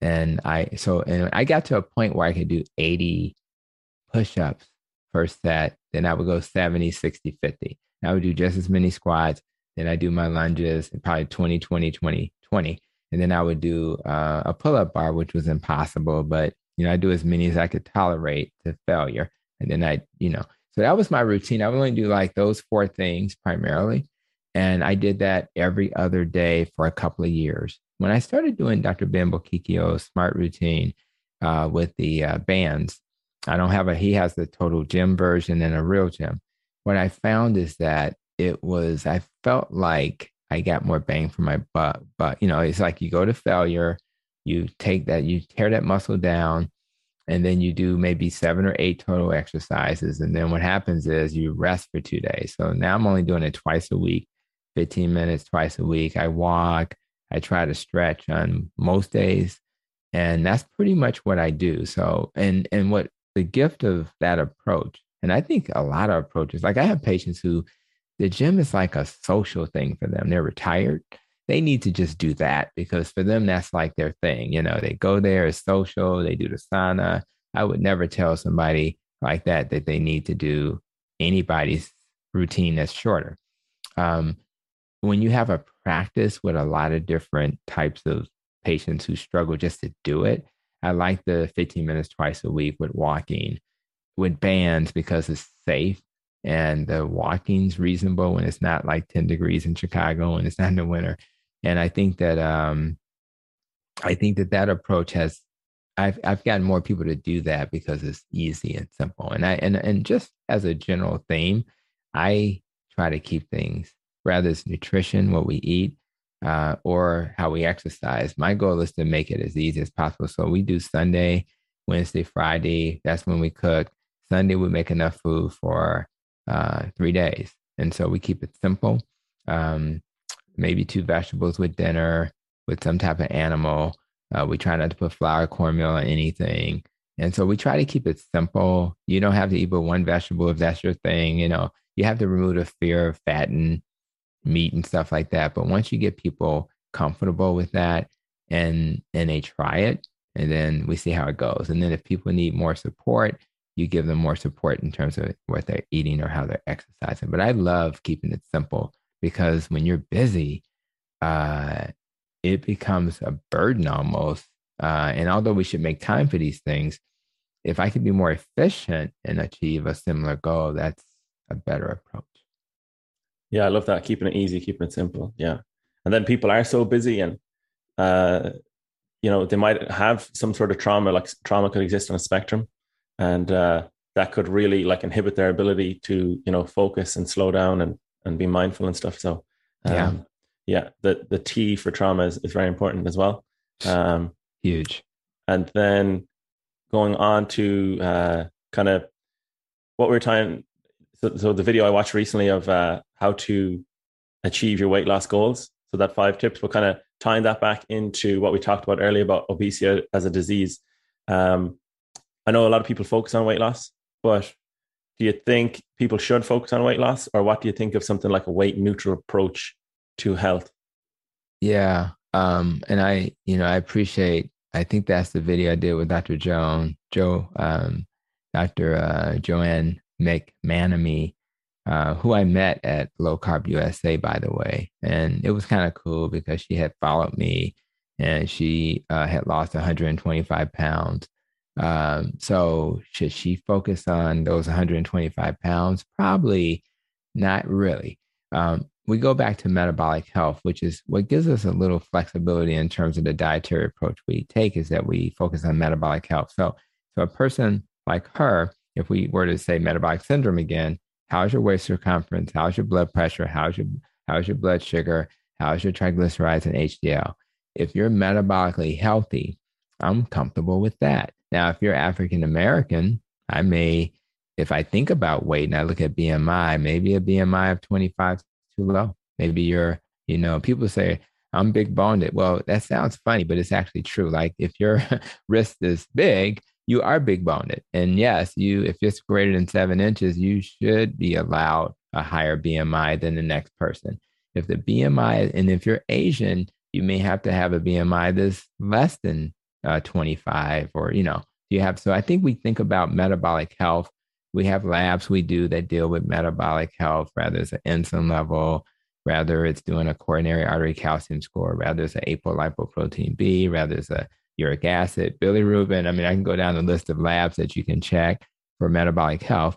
And I, so, and I got to a point where I could do 80 push ups first set. Then I would go 70, 60, 50. And I would do just as many squats. Then I do my lunges and probably 20, 20, 20, 20. And then I would do uh, a pull up bar, which was impossible, but you know, I do as many as I could tolerate to failure. And then I, you know, so that was my routine. I would only do like those four things primarily. And I did that every other day for a couple of years. When I started doing Dr. Ben Bocchicchio's smart routine uh, with the uh, bands, I don't have a, he has the total gym version and a real gym. What I found is that it was, I felt like I got more bang for my buck. But, you know, it's like you go to failure, you take that, you tear that muscle down, and then you do maybe seven or eight total exercises. And then what happens is you rest for two days. So now I'm only doing it twice a week, 15 minutes twice a week. I walk, I try to stretch on most days. And that's pretty much what I do. So, and, and what the gift of that approach, and I think a lot of approaches, like I have patients who the gym is like a social thing for them. They're retired they need to just do that because for them that's like their thing you know they go there as social they do the sauna. I would never tell somebody like that that they need to do anybody's routine that's shorter. Um, when you have a practice with a lot of different types of patients who struggle just to do it i like the 15 minutes twice a week with walking with bands because it's safe and the walking's reasonable when it's not like 10 degrees in chicago and it's not in the winter and I think that um, I think that that approach has I've I've gotten more people to do that because it's easy and simple. And I and and just as a general theme, I try to keep things rather it's nutrition, what we eat, uh, or how we exercise. My goal is to make it as easy as possible. So we do Sunday, Wednesday, Friday. That's when we cook. Sunday we make enough food for uh, three days, and so we keep it simple. Um, maybe two vegetables with dinner with some type of animal. Uh, we try not to put flour, cornmeal, in anything. And so we try to keep it simple. You don't have to eat but one vegetable if that's your thing. You know, you have to remove the fear of fat and meat and stuff like that. But once you get people comfortable with that and and they try it, and then we see how it goes. And then if people need more support, you give them more support in terms of what they're eating or how they're exercising. But I love keeping it simple because when you're busy, uh, it becomes a burden almost. Uh, and although we should make time for these things, if I can be more efficient and achieve a similar goal, that's a better approach. Yeah, I love that. Keeping it easy, keeping it simple. Yeah. And then people are so busy and, uh, you know, they might have some sort of trauma, like trauma could exist on a spectrum. And uh, that could really like inhibit their ability to, you know, focus and slow down and, and be mindful and stuff. So, um, yeah yeah, the the T for trauma is, is very important as well. Um, Huge. And then going on to uh, kind of what we are trying. So, so the video I watched recently of uh, how to achieve your weight loss goals. So that five tips, we're kind of tying that back into what we talked about earlier about obesity as a disease. Um, I know a lot of people focus on weight loss, but do you think people should focus on weight loss, or what do you think of something like a weight neutral approach to health. Yeah. Um, and I, you know, I appreciate, I think that's the video I did with Dr. Joan, Joe, um, Dr. Uh, Joanne McManamy, uh, who I met at Low Carb USA, by the way. And it was kind of cool because she had followed me and she uh, had lost 125 pounds. Um, so should she focus on those 125 pounds? Probably not really. Um, we go back to metabolic health, which is what gives us a little flexibility in terms of the dietary approach we take is that we focus on metabolic health. So, so a person like her, if we were to say metabolic syndrome again, how's your waist circumference? How's your blood pressure? How's your how's your blood sugar? How's your triglycerides and HDL? If you're metabolically healthy, I'm comfortable with that. Now, if you're African American, I may, if I think about weight and I look at BMI, maybe a BMI of 25 is too low. Maybe you're, you know, people say, I'm big boned. Well, that sounds funny, but it's actually true. Like if your wrist is big, you are big boned. And yes, you if it's greater than seven inches, you should be allowed a higher BMI than the next person. If the BMI, and if you're Asian, you may have to have a BMI that's less than uh, 25 or, you know, you have. So I think we think about metabolic health we have labs we do that deal with metabolic health, rather it's an insulin level, rather it's doing a coronary artery calcium score, rather it's an apolipoprotein B, rather it's a uric acid, bilirubin. I mean, I can go down the list of labs that you can check for metabolic health.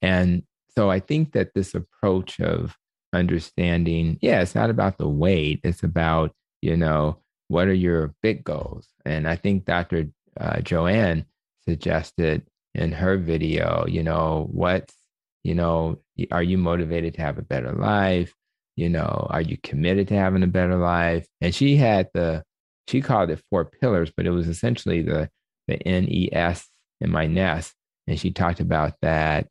And so I think that this approach of understanding, yeah, it's not about the weight, it's about, you know, what are your big goals? And I think Dr. Uh, Joanne suggested in her video, you know, what's, you know, are you motivated to have a better life? You know, are you committed to having a better life? And she had the, she called it four pillars, but it was essentially the, the NES in my nest. And she talked about that.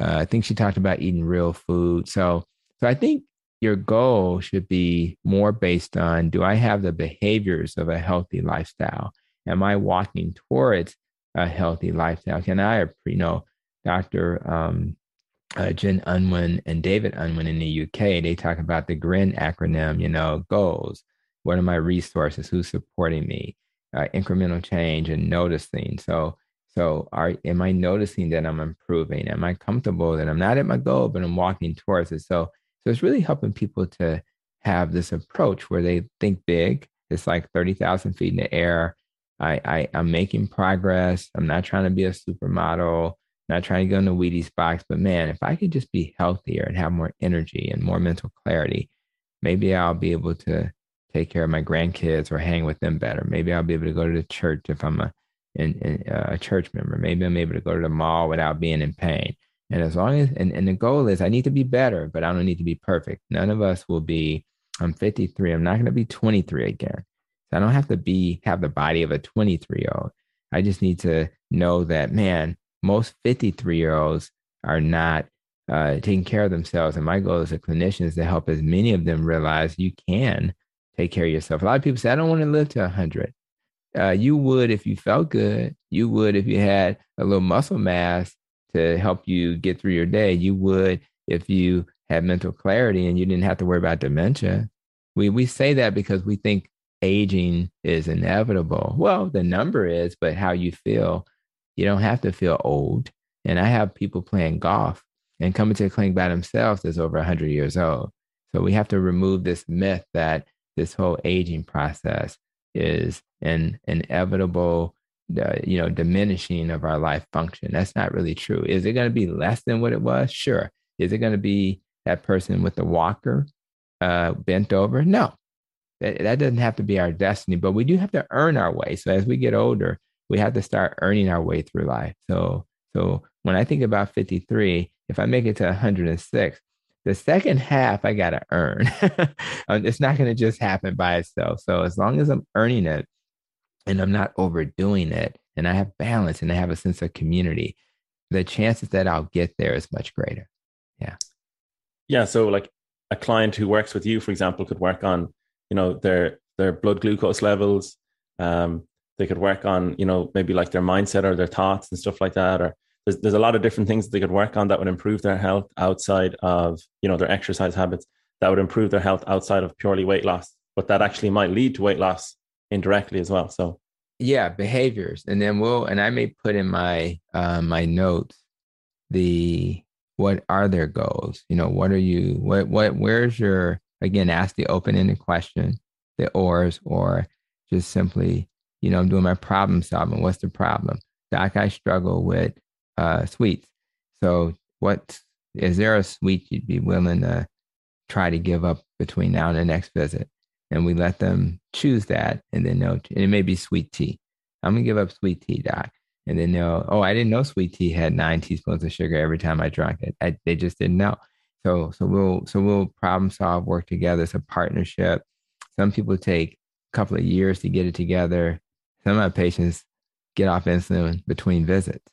Uh, I think she talked about eating real food. So, so I think your goal should be more based on do I have the behaviors of a healthy lifestyle? Am I walking towards a healthy lifestyle. And I, you know, Dr. Um, uh, Jen Unwin and David Unwin in the UK, they talk about the GRIN acronym, you know, goals. What are my resources? Who's supporting me? Uh, incremental change and noticing. So, so are am I noticing that I'm improving? Am I comfortable that I'm not at my goal, but I'm walking towards it? So, so it's really helping people to have this approach where they think big. It's like thirty thousand feet in the air. I, I I'm making progress. I'm not trying to be a supermodel, not trying to go in the Wheaties box, but man, if I could just be healthier and have more energy and more mental clarity, maybe I'll be able to take care of my grandkids or hang with them better. Maybe I'll be able to go to the church if I'm a in, in, uh, a church member. Maybe I'm able to go to the mall without being in pain. And as long as and, and the goal is I need to be better, but I don't need to be perfect. None of us will be. I'm 53. I'm not going to be 23 again. So I don't have to be have the body of a 23 year old. I just need to know that man, most 53 year olds are not uh, taking care of themselves. And my goal as a clinician is to help as many of them realize you can take care of yourself. A lot of people say, I don't want to live to 100. Uh, you would if you felt good. You would if you had a little muscle mass to help you get through your day. You would if you had mental clarity and you didn't have to worry about dementia. We we say that because we think aging is inevitable. Well, the number is, but how you feel, you don't have to feel old. And I have people playing golf and coming to the clinic by themselves that's over 100 years old. So we have to remove this myth that this whole aging process is an inevitable, you know, diminishing of our life function. That's not really true. Is it going to be less than what it was? Sure. Is it going to be that person with the walker uh, bent over? No, that, that doesn't have to be our destiny, but we do have to earn our way. So as we get older, we have to start earning our way through life. So, so when I think about 53, if I make it to 106, the second half I got to earn. Um, it's not going to just happen by itself. So as long as I'm earning it and I'm not overdoing it and I have balance and I have a sense of community, the chances that I'll get there is much greater. Yeah. Yeah. So like a client who works with you, for example, could work on, you know, their their blood glucose levels. Um, they could work on, you know, maybe like their mindset or their thoughts and stuff like that, or there's, there's a lot of different things they could work on that would improve their health outside of you know their exercise habits that would improve their health outside of purely weight loss but that actually might lead to weight loss indirectly as well so yeah behaviors and then we'll and i may put in my uh, my notes the what are their goals you know what are you what what where's your again ask the open-ended question the OARS or just simply you know i'm doing my problem solving what's the problem doc i struggle with uh, sweets. So, what is there a sweet you'd be willing to try to give up between now and the next visit? And we let them choose that, and then they'll. And it may be sweet tea. I'm gonna give up sweet tea, doc. And then they'll. Oh, I didn't know sweet tea had nine teaspoons of sugar every time I drank it. I, they just didn't know. So, so we'll, so we'll problem solve, work together. It's a partnership. Some people take a couple of years to get it together. Some of my patients get off insulin between visits.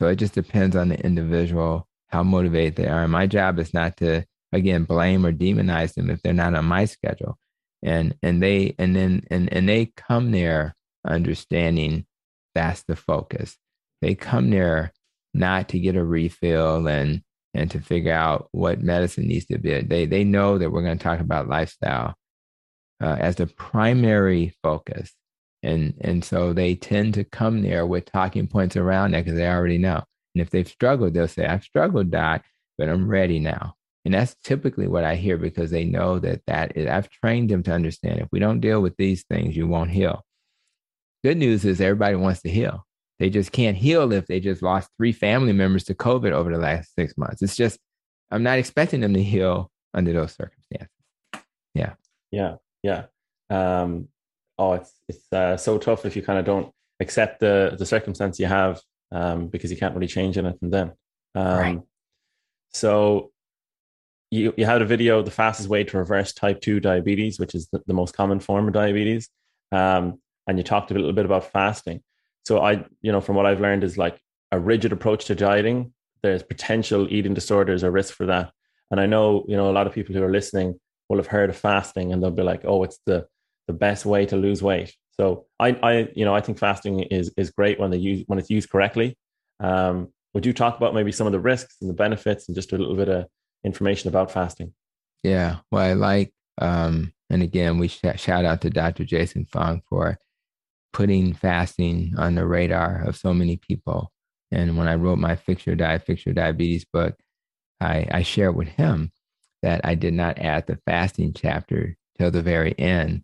So it just depends on the individual, how motivated they are. And my job is not to, again, blame or demonize them if they're not on my schedule. And and they and then and and they come there understanding that's the focus. They come there not to get a refill and and to figure out what medicine needs to be. They they know that we're going to talk about lifestyle uh, as the primary focus. And, and so they tend to come there with talking points around that because they already know. And if they've struggled, they'll say, I've struggled, doc, but I'm ready now. And that's typically what I hear because they know that that is, I've trained them to understand if we don't deal with these things, you won't heal. Good news is everybody wants to heal. They just can't heal if they just lost three family members to COVID over the last six months. It's just, I'm not expecting them to heal under those circumstances. Yeah. Yeah. Yeah. Um, oh, it's it's uh, so tough if you kind of don't accept the the circumstance you have um, because you can't really change anything then. Um, right. So you you had a video, the fastest way to reverse type two diabetes, which is the, the most common form of diabetes, um, and you talked a little bit about fasting. So I, you know, from what I've learned is like a rigid approach to dieting. There's potential eating disorders or risk for that. And I know, you know, a lot of people who are listening will have heard of fasting and they'll be like, oh, it's the the best way to lose weight. So I, I, you know, I think fasting is is great when they use when it's used correctly. Um, would you talk about maybe some of the risks and the benefits and just a little bit of information about fasting? Yeah, well, I like, um, and again, we sh- shout out to Dr. Jason Fung for putting fasting on the radar of so many people. And when I wrote my Fix Your Diet, Fix Your Diabetes book, I, I shared with him that I did not add the fasting chapter till the very end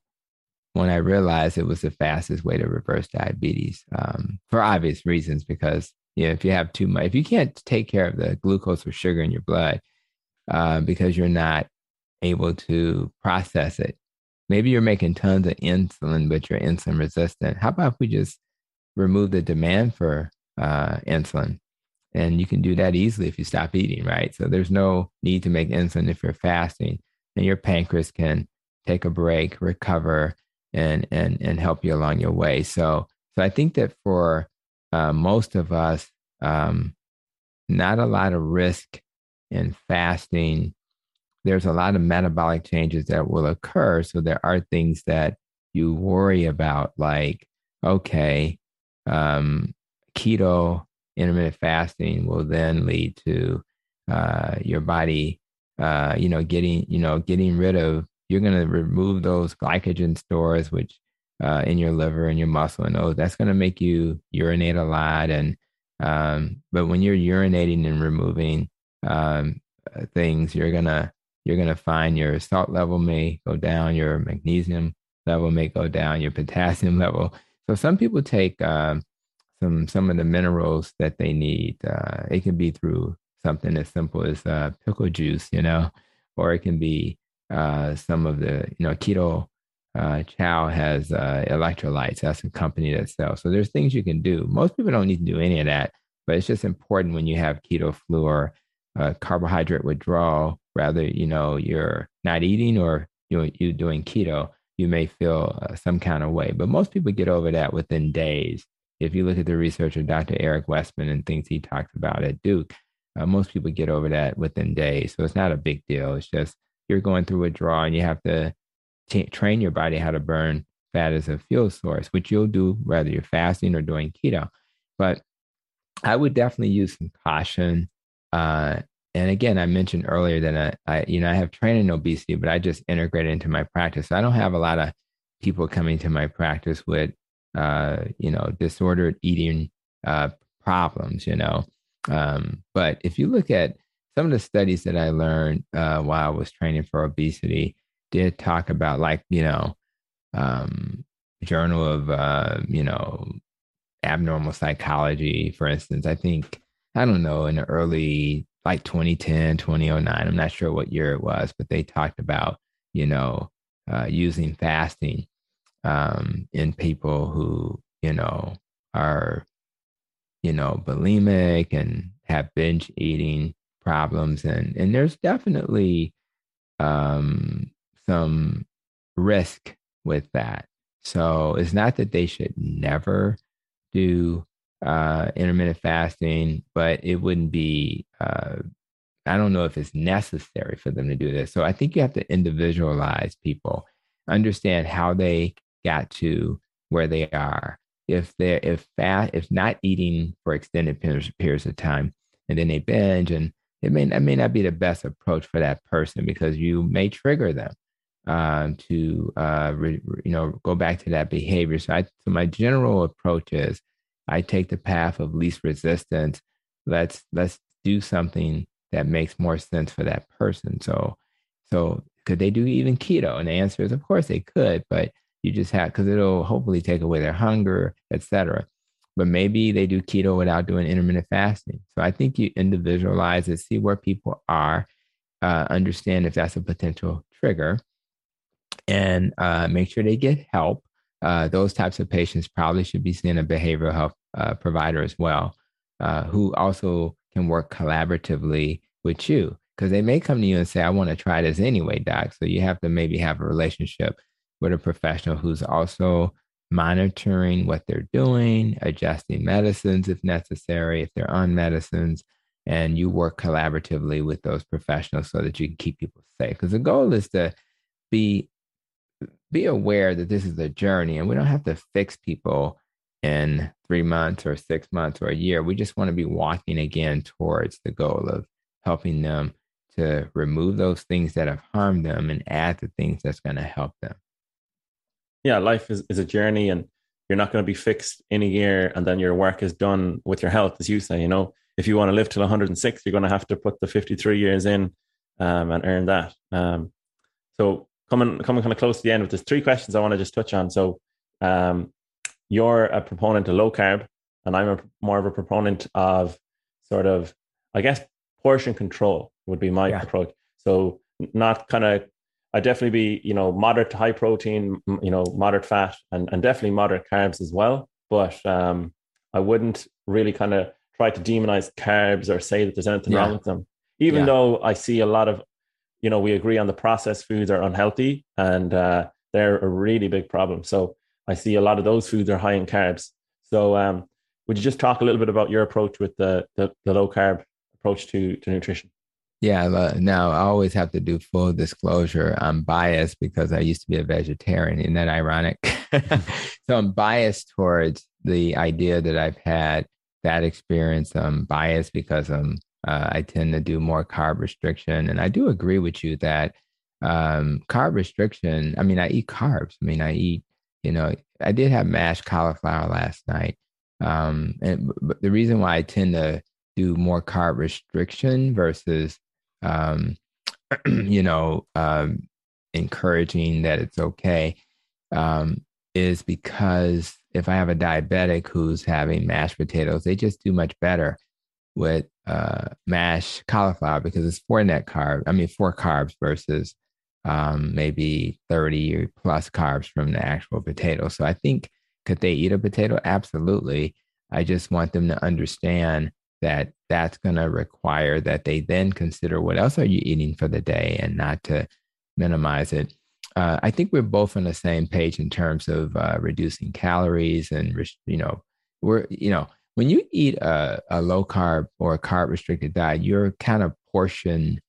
when I realized it was the fastest way to reverse diabetes um, for obvious reasons. Because you know, if you have too much, if you can't take care of the glucose or sugar in your blood uh, because you're not able to process it, maybe you're making tons of insulin, but you're insulin resistant. How about if we just remove the demand for uh, insulin? And you can do that easily if you stop eating, right? So there's no need to make insulin if you're fasting, and your pancreas can take a break, recover, and and and help you along your way. So so I think that for uh, most of us, um, not a lot of risk in fasting. There's a lot of metabolic changes that will occur. So there are things that you worry about, like okay, um, keto intermittent fasting will then lead to uh, your body, uh, you know, getting you know getting rid of. You're going to remove those glycogen stores, which uh, in your liver and your muscle and those. That's going to make you urinate a lot. And um, but when you're urinating and removing um, uh, things, you're gonna you're gonna find your salt level may go down, your magnesium level may go down, your potassium level. So some people take um, some some of the minerals that they need. Uh, it can be through something as simple as uh, pickle juice, you know, or it can be uh, some of the you know keto. Uh, Chow has uh, electrolytes. That's a company that sells. So there's things you can do. Most people don't need to do any of that, but it's just important when you have keto flu or uh, carbohydrate withdrawal. Rather, you know, you're not eating or you you doing keto you may feel uh, some kind of way. But most people get over that within days. If you look at the research of Dr. Eric Westman and things he talks about at Duke, uh, most people get over that within days. So it's not a big deal. It's just you're going through withdrawal and you have to t- train your body how to burn fat as a fuel source, which you'll do whether you're fasting or doing keto. But I would definitely use some caution uh, and again, I mentioned earlier that I, I, you know, I have training in obesity, but I just integrate it into my practice. So I don't have a lot of people coming to my practice with, uh, you know, disordered eating uh, problems, you know. Um, but if you look at some of the studies that I learned uh, while I was training for obesity, did talk about like, you know, um, Journal of, uh, you know, abnormal psychology, for instance. I think I don't know in the early like 2010, 2009. I'm not sure what year it was, but they talked about, you know, uh, using fasting um, in people who, you know, are, you know, bulimic and have binge eating problems. And, and there's definitely um, some risk with that. So it's not that they should never do uh, intermittent fasting, but it wouldn't be, uh, I don't know if it's necessary for them to do this. So I think you have to individualize people, understand how they got to where they are. If they're, if fat, if not eating for extended periods, of time, and then they binge, and it may, that may not be the best approach for that person because you may trigger them uh, to, uh, re, you know, go back to that behavior. So, I, so my general approach is I take the path of least resistance. Let's let's do something that makes more sense for that person. So so could they do even keto? And the answer is of course they could, but you just have because it'll hopefully take away their hunger, etc. But maybe they do keto without doing intermittent fasting. So I think you individualize it, see where people are, uh, understand if that's a potential trigger, and uh, make sure they get help. Uh, those types of patients probably should be seeing a behavioral health uh, provider as well, uh, who also can work collaboratively with you because they may come to you and say, I want to try this anyway, doc. So you have to maybe have a relationship with a professional who's also monitoring what they're doing, adjusting medicines if necessary, if they're on medicines, and you work collaboratively with those professionals so that you can keep people safe. Because the goal is to be be aware that this is a journey and we don't have to fix people in three months or six months or a year. We just want to be walking again towards the goal of helping them to remove those things that have harmed them and add the things that's going to help them. Yeah, life is, is a journey and you're not going to be fixed in a year and then your work is done with your health, as you say. You know, if you want to live till 106, you're going to have to put the 53 years in um, and earn that. Um, so coming coming kind of close to the end with there's three questions I want to just touch on. So um, you're a proponent of low carb, and I'm a, more of a proponent of sort of, I guess, portion control would be my yeah. approach. So not kind of, I definitely be you know moderate to high protein, you know moderate fat, and and definitely moderate carbs as well. But um, I wouldn't really kind of try to demonize carbs or say that there's anything yeah. wrong with them. Even yeah. though I see a lot of, you know, we agree on the processed foods are unhealthy and uh, they're a really big problem. So I see a lot of those foods are high in carbs. So, um, would you just talk a little bit about your approach with the, the, the low carb approach to, to nutrition? Yeah, now I always have to do full disclosure. I'm biased because I used to be a vegetarian. Isn't that ironic? so I'm biased towards the idea that I've had that experience. I'm biased because I'm uh, I tend to do more carb restriction, and I do agree with you that um, carb restriction. I mean, I eat carbs. I mean, I eat. You know, I did have mashed cauliflower last night, um, and but the reason why I tend to do more carb restriction versus um, you know, um, encouraging that it's okay um, is because if I have a diabetic who's having mashed potatoes, they just do much better with uh, mashed cauliflower because it's four net carb. I mean, four carbs versus um, maybe 30 plus carbs from the actual potato. So I think could they eat a potato? Absolutely. I just want them to understand that that's going to require that they then consider what else are you eating for the day and not to minimize it. Uh, I think we're both on the same page in terms of uh, reducing calories and you know we're you know when you eat a, a low carb or a carb restricted diet, you're kind of portion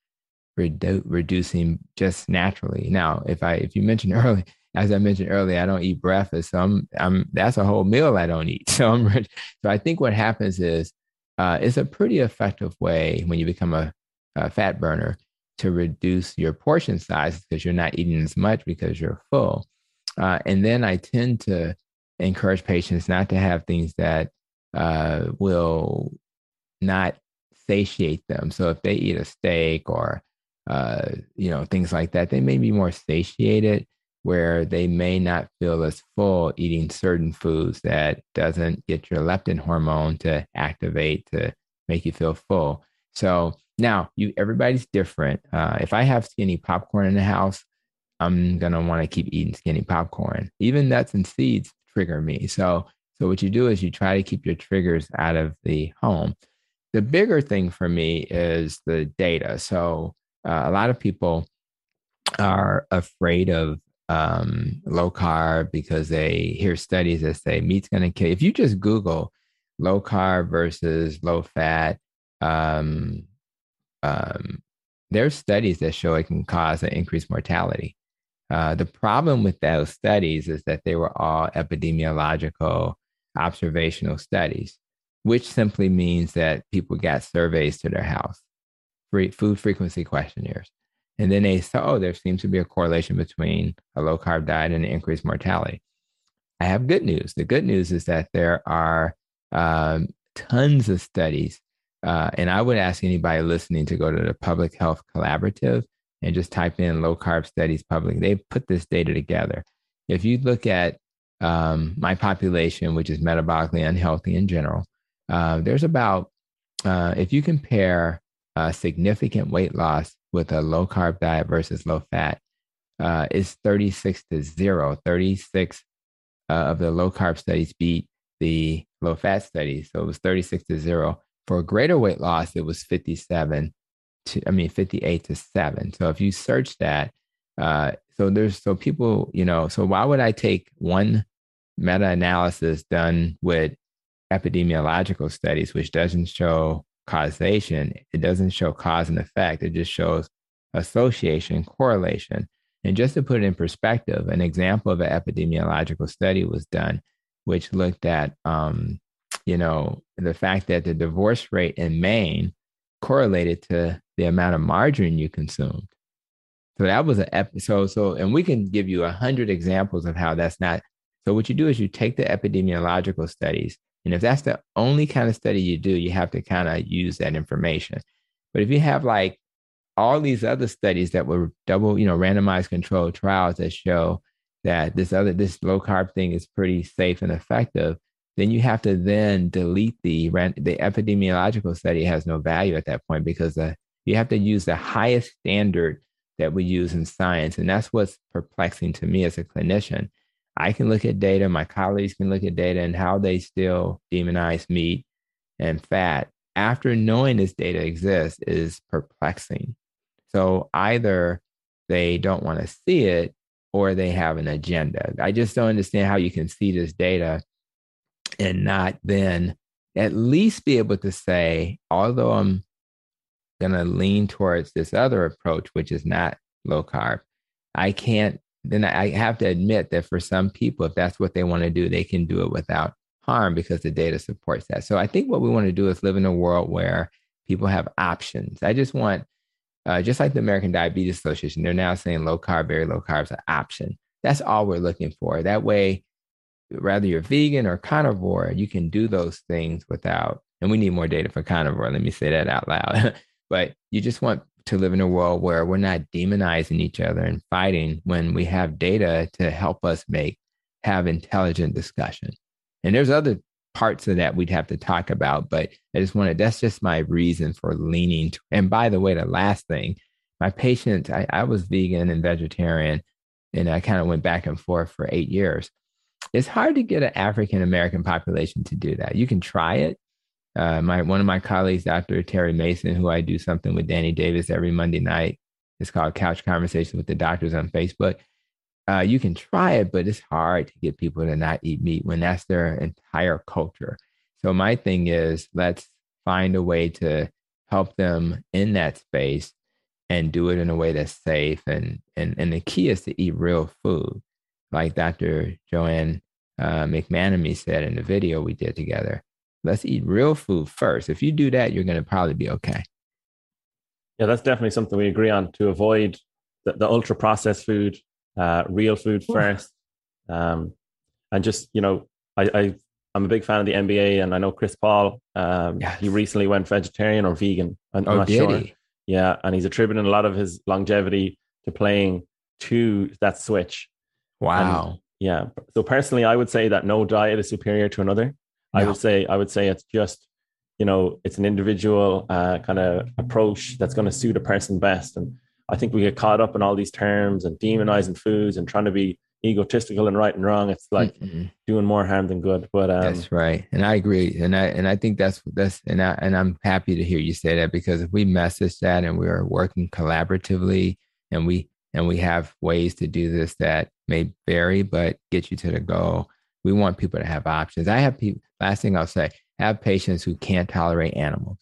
redu- reducing just naturally. Now, if I if you mentioned earlier, as I mentioned earlier, I don't eat breakfast, so I'm I'm that's a whole meal I don't eat. So I'm so I think what happens is uh, it's a pretty effective way when you become a, a fat burner to reduce your portion size because you're not eating as much because you're full. Uh, and then I tend to encourage patients not to have things that uh, will not satiate them. So if they eat a steak or uh, you know things like that, they may be more satiated where they may not feel as full eating certain foods that doesn't get your leptin hormone to activate to make you feel full. So now you everybody's different. Uh, if I have skinny popcorn in the house, I'm gonna want to keep eating skinny popcorn. Even nuts and seeds trigger me. So so what you do is you try to keep your triggers out of the home. The bigger thing for me is the data. So uh, a lot of people are afraid of um, low carb because they hear studies that say meat's going to kill. If you just Google low carb versus low fat, um, um, there's studies that show it can cause an increased mortality. Uh, the problem with those studies is that they were all epidemiological observational studies, which simply means that people got surveys to their house, food frequency questionnaires. And then they saw, oh, there seems to be a correlation between a low carb diet and increased mortality. I have good news. The good news is that there are um, tons of studies. Uh, and I would ask anybody listening to go to the Public Health Collaborative and just type in low carb studies public. They put this data together. If you look at um, my population, which is metabolically unhealthy in general, uh, there's about, uh, if you compare uh, significant weight loss with a low carb diet versus low fat uh, is 36 to 0. 36 uh, of the low carb studies beat the low fat studies. So it was 36 to 0. For greater weight loss, it was 57 to, I mean, 58 to 7. So if you search that, uh, so there's, so people, you know, so why would I take one meta analysis done with epidemiological studies, which doesn't show causation. It doesn't show cause and effect. It just shows association, correlation. And just to put it in perspective, an example of an epidemiological study was done, which looked at, um, you know, the fact that the divorce rate in Maine correlated to the amount of margarine you consumed. So that was an episode. So, and we can give you a hundred examples of how that's not. So what you do is you take the epidemiological studies and if that's the only kind of study you do, you have to kind of use that information. But if you have like all these other studies that were double, you know, randomized controlled trials that show that this other this low carb thing is pretty safe and effective, then you have to then delete the the epidemiological study has no value at that point because the, you have to use the highest standard that we use in science, and that's what's perplexing to me as a clinician I can look at data, my colleagues can look at data and how they still demonize meat and fat after knowing this data exists is perplexing. So either they don't want to see it or they have an agenda. I just don't understand how you can see this data and not then at least be able to say, although I'm going to lean towards this other approach, which is not low carb, I can't, then I have to admit that for some people, if that's what they want to do, they can do it without harm because the data supports that. So I think what we want to do is live in a world where people have options. I just want, uh, just like the American Diabetes Association, they're now saying low carb, very low carbs is an option. That's all we're looking for. That way, whether you're vegan or carnivore, you can do those things without, and we need more data for carnivore. Let me say that out loud. but you just want to live in a world where we're not demonizing each other and fighting when we have data to help us make have intelligent discussion. And there's other parts of that we'd have to talk about, but I just wanted that's just my reason for leaning. To, and by the way, the last thing, my patients, I, I was vegan and vegetarian, and I kind of went back and forth for eight years. It's hard to get an African American population to do that. You can try it. Uh, my one of my colleagues, Dr. Terry Mason, who I do something with Danny Davis every Monday night, it's called Couch Conversations with the Doctors on Facebook. Uh, you can try it, but it's hard to get people to not eat meat when that's their entire culture. So my thing is, let's find a way to help them in that space and do it in a way that's safe. And and and the key is to eat real food, like Dr. Joanne uh, McManamy said in the video we did together. Let's eat real food first. If you do that, you're going to probably be okay. Yeah, that's definitely something we agree on to avoid the, the ultra processed food uh, real food first. Um, and just, you know, I, I, I'm a big fan of the NBA and I know Chris Paul, um, yes. he recently went vegetarian or vegan. I'm, oh, not did sure. He? Yeah. And he's attributing a lot of his longevity to playing to that switch. Wow. And, yeah. So personally, I would say that no diet is superior to another. No. I would say, I would say it's just, you know, it's an individual uh, kind of approach that's going to suit a person best. And I think we get caught up in all these terms and demonizing foods and trying to be egotistical and right and wrong. It's like mm-hmm. doing more harm than good. But um, that's right, and I agree, and I and I think that's that's and I and I'm happy to hear you say that because if we message that and we are working collaboratively and we and we have ways to do this that may vary but get you to the goal. We want people to have options. I have people. Last thing I'll say: I have patients who can't tolerate animals,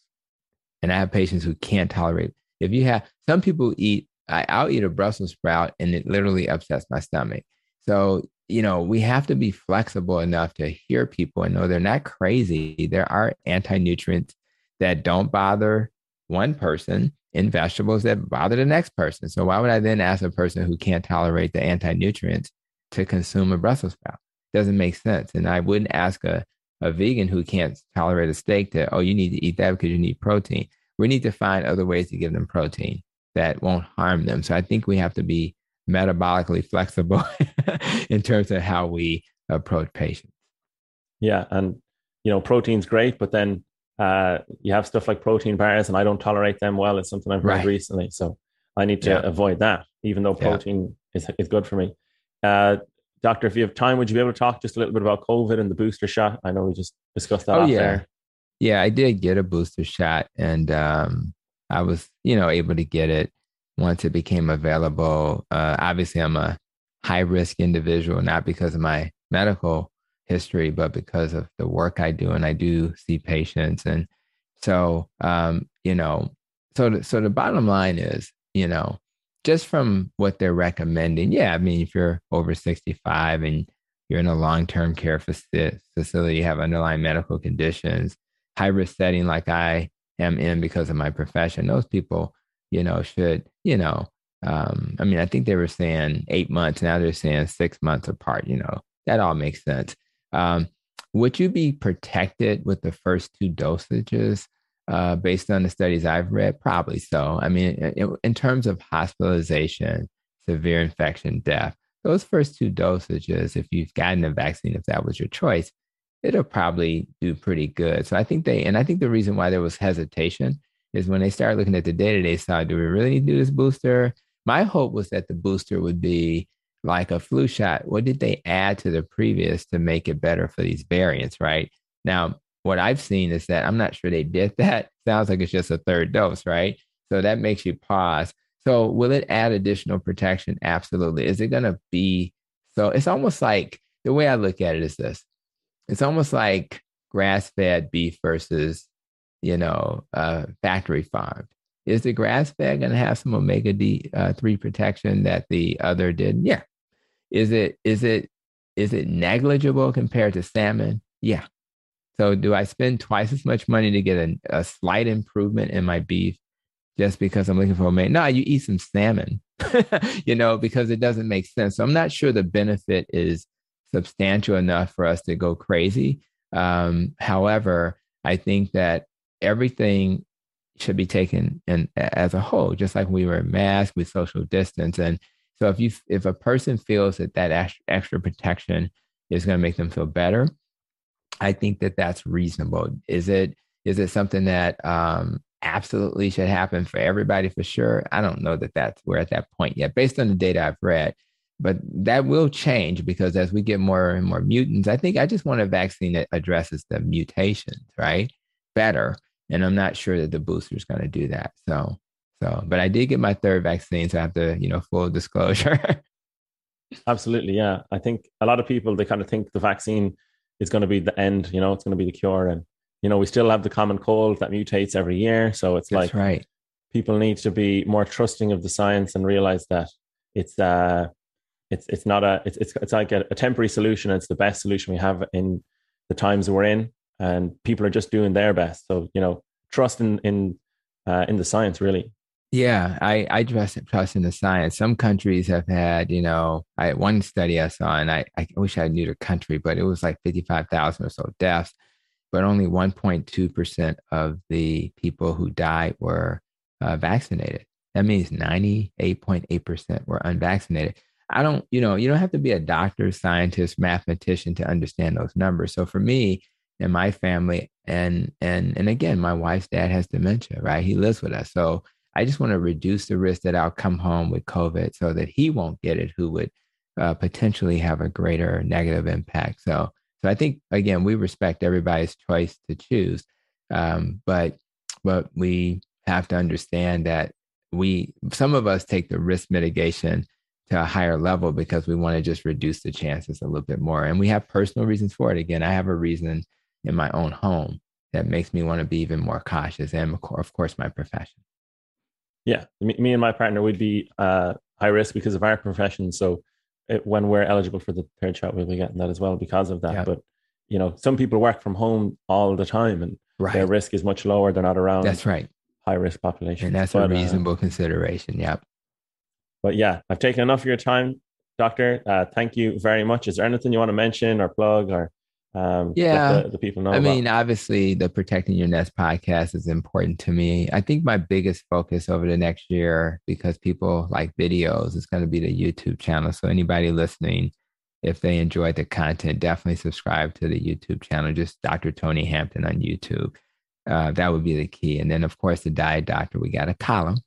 and I have patients who can't tolerate if you have some people eat, I, I'll eat a Brussels sprout and it literally upsets my stomach. So, you know, we have to be flexible enough to hear people and know they're not crazy. There are anti nutrients that don't bother one person in vegetables that bother the next person. So, why would I then ask a person who can't tolerate the anti nutrients to consume a Brussels sprout? Doesn't make sense. And I wouldn't ask a, a vegan who can't tolerate a steak to, oh, you need to eat that because you need protein we need to find other ways to give them protein that won't harm them. So I think we have to be metabolically flexible in terms of how we approach patients. Yeah, and you know, protein's great, but then uh, you have stuff like protein bars, and I don't tolerate them well. It's something I've heard right. recently, so I need to yeah. avoid that, even though protein yeah. is is good for me. Uh, doctor, if you have time, would you be able to talk just a little bit about COVID and the booster shot? I know we just discussed that. Oh yeah, there. Yeah, I did get a booster shot, and um, I was, you know, able to get it once it became available. Uh, obviously, I'm a high risk individual, not because of my medical history, but because of the work I do, and I do see patients, and so, um, you know, so the, so the bottom line is, you know, just from what they're recommending, yeah, I mean, if you're over 65 and you're in a long term care facility, you have underlying medical conditions, high risk setting like I am in because of my profession, those people, you know, should, you know, um, I mean, I think they were saying eight months. Now they're saying six months apart. You know, that all makes sense. Um, would you be protected with the first two dosages uh, based on the studies I've read? Probably so. I mean, in, in terms of hospitalization, severe infection, death, those first two dosages, if you've gotten a vaccine, if that was your choice, it'll probably do pretty good. So I think they, and I think the reason why there was hesitation is when they started looking at the data, they saw, do we really need to do this booster? My hope was that the booster would be like a flu shot. What did they add to the previous to make it better for these variants, right? Now, what I've seen is that I'm not sure they did that. Sounds like it's just a third dose, right? So that makes you pause. So will it add additional protection? Absolutely. Is it going to be so? It's almost like the way I look at it is this it's almost like grass fed beef versus, you know, uh, factory farmed. is the grass fed going to have some omega D uh, three protection that the other did? Yeah. Is it is it is it negligible compared to salmon? Yeah. So do I spend twice as much money to get a, a slight improvement in my beef just because I'm looking for omega? No, you eat some salmon, you know, because it doesn't make sense. So I'm not sure the benefit is substantial enough for us to go crazy. Um, however, I think that everything should be taken in as a whole, just like we wear masks with social distance. And so if you if a person feels that that extra protection is going to make them feel better, I think that that's reasonable. Is it is it something that um, absolutely should happen for everybody for sure? I don't know that that's we're at that point yet, based on the data I've read. But that will change because as we get more and more mutants, I think I just want a vaccine that addresses the mutations, right? Better. And I'm not sure that the booster is going to do that. So, so, but I did get my third vaccine, so I have to, you know, full disclosure. Absolutely, yeah. I think a lot of people they kind of think the vaccine is going to be the end. You know, it's going to be the cure, and you know, we still have the common cold that mutates every year. So it's That's like right. People need to be more trusting of the science and realize that it's uh it's it's not a it's it's, it's like a, a temporary solution. It's the best solution we have in the times we're in, and people are just doing their best. So you know, trust in in uh, in the science really. Yeah, I I trust trust in the science. Some countries have had, you know, I one study I saw, and I I wish I knew the country, but it was like fifty five thousand or so deaths, but only one point two percent of the people who died were uh, vaccinated. That means ninety eight point eight percent were unvaccinated. I don't, you know, you don't have to be a doctor, scientist, mathematician to understand those numbers. So for me and my family, and and and again, my wife's dad has dementia, right? He lives with us, so I just want to reduce the risk that I'll come home with COVID, so that he won't get it, who would uh, potentially have a greater negative impact. So, so I think again, we respect everybody's choice to choose, um, but but we have to understand that we some of us take the risk mitigation to a higher level because we want to just reduce the chances a little bit more. And we have personal reasons for it. Again, I have a reason in my own home that makes me want to be even more cautious and of course my profession. Yeah, me, and my partner would be uh, high risk because of our profession. So it, when we're eligible for the third shot, we'll be getting that as well because of that. Yeah. But you know, some people work from home all the time, and right. their risk is much lower. They're not around. That's right. High risk population, and that's but, a uh, reasonable uh, consideration. Yep. But yeah, I've taken enough of your time, Doctor. Uh, thank you very much. Is there anything you want to mention or plug or um, yeah, the, the, people know? I about? mean, obviously, the Protecting Your Nest podcast is important to me. I think my biggest focus over the next year, because people like videos, is going to be the YouTube channel. So anybody listening, if they enjoyed the content, definitely subscribe to the YouTube channel. Just Dr. Tony Hampton on YouTube. Uh, that would be the key. And then, of course, the Diet Doctor. We got a column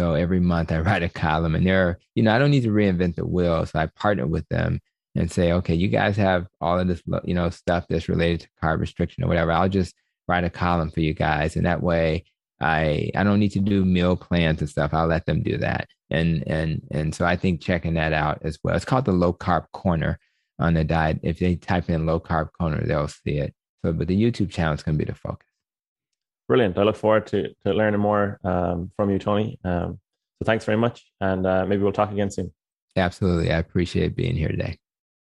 so every month I write a column and there, you know, I don't need to reinvent the wheel. So I partner with them and say, okay, you guys have all of this, you know, stuff that's related to carb restriction or whatever. I'll just write a column for you guys. And that way I, I don't need to do meal plans and stuff. I'll let them do that. And, and, and so I think checking that out as well. It's called the low carb corner on the diet. If they type in low carb corner, they'll see it. So, but the YouTube channel is going to be the focus. Brilliant. I look forward to, to learning more um, from you, Tony. Um, so thanks very much. And uh, maybe we'll talk again soon. Absolutely. I appreciate being here today.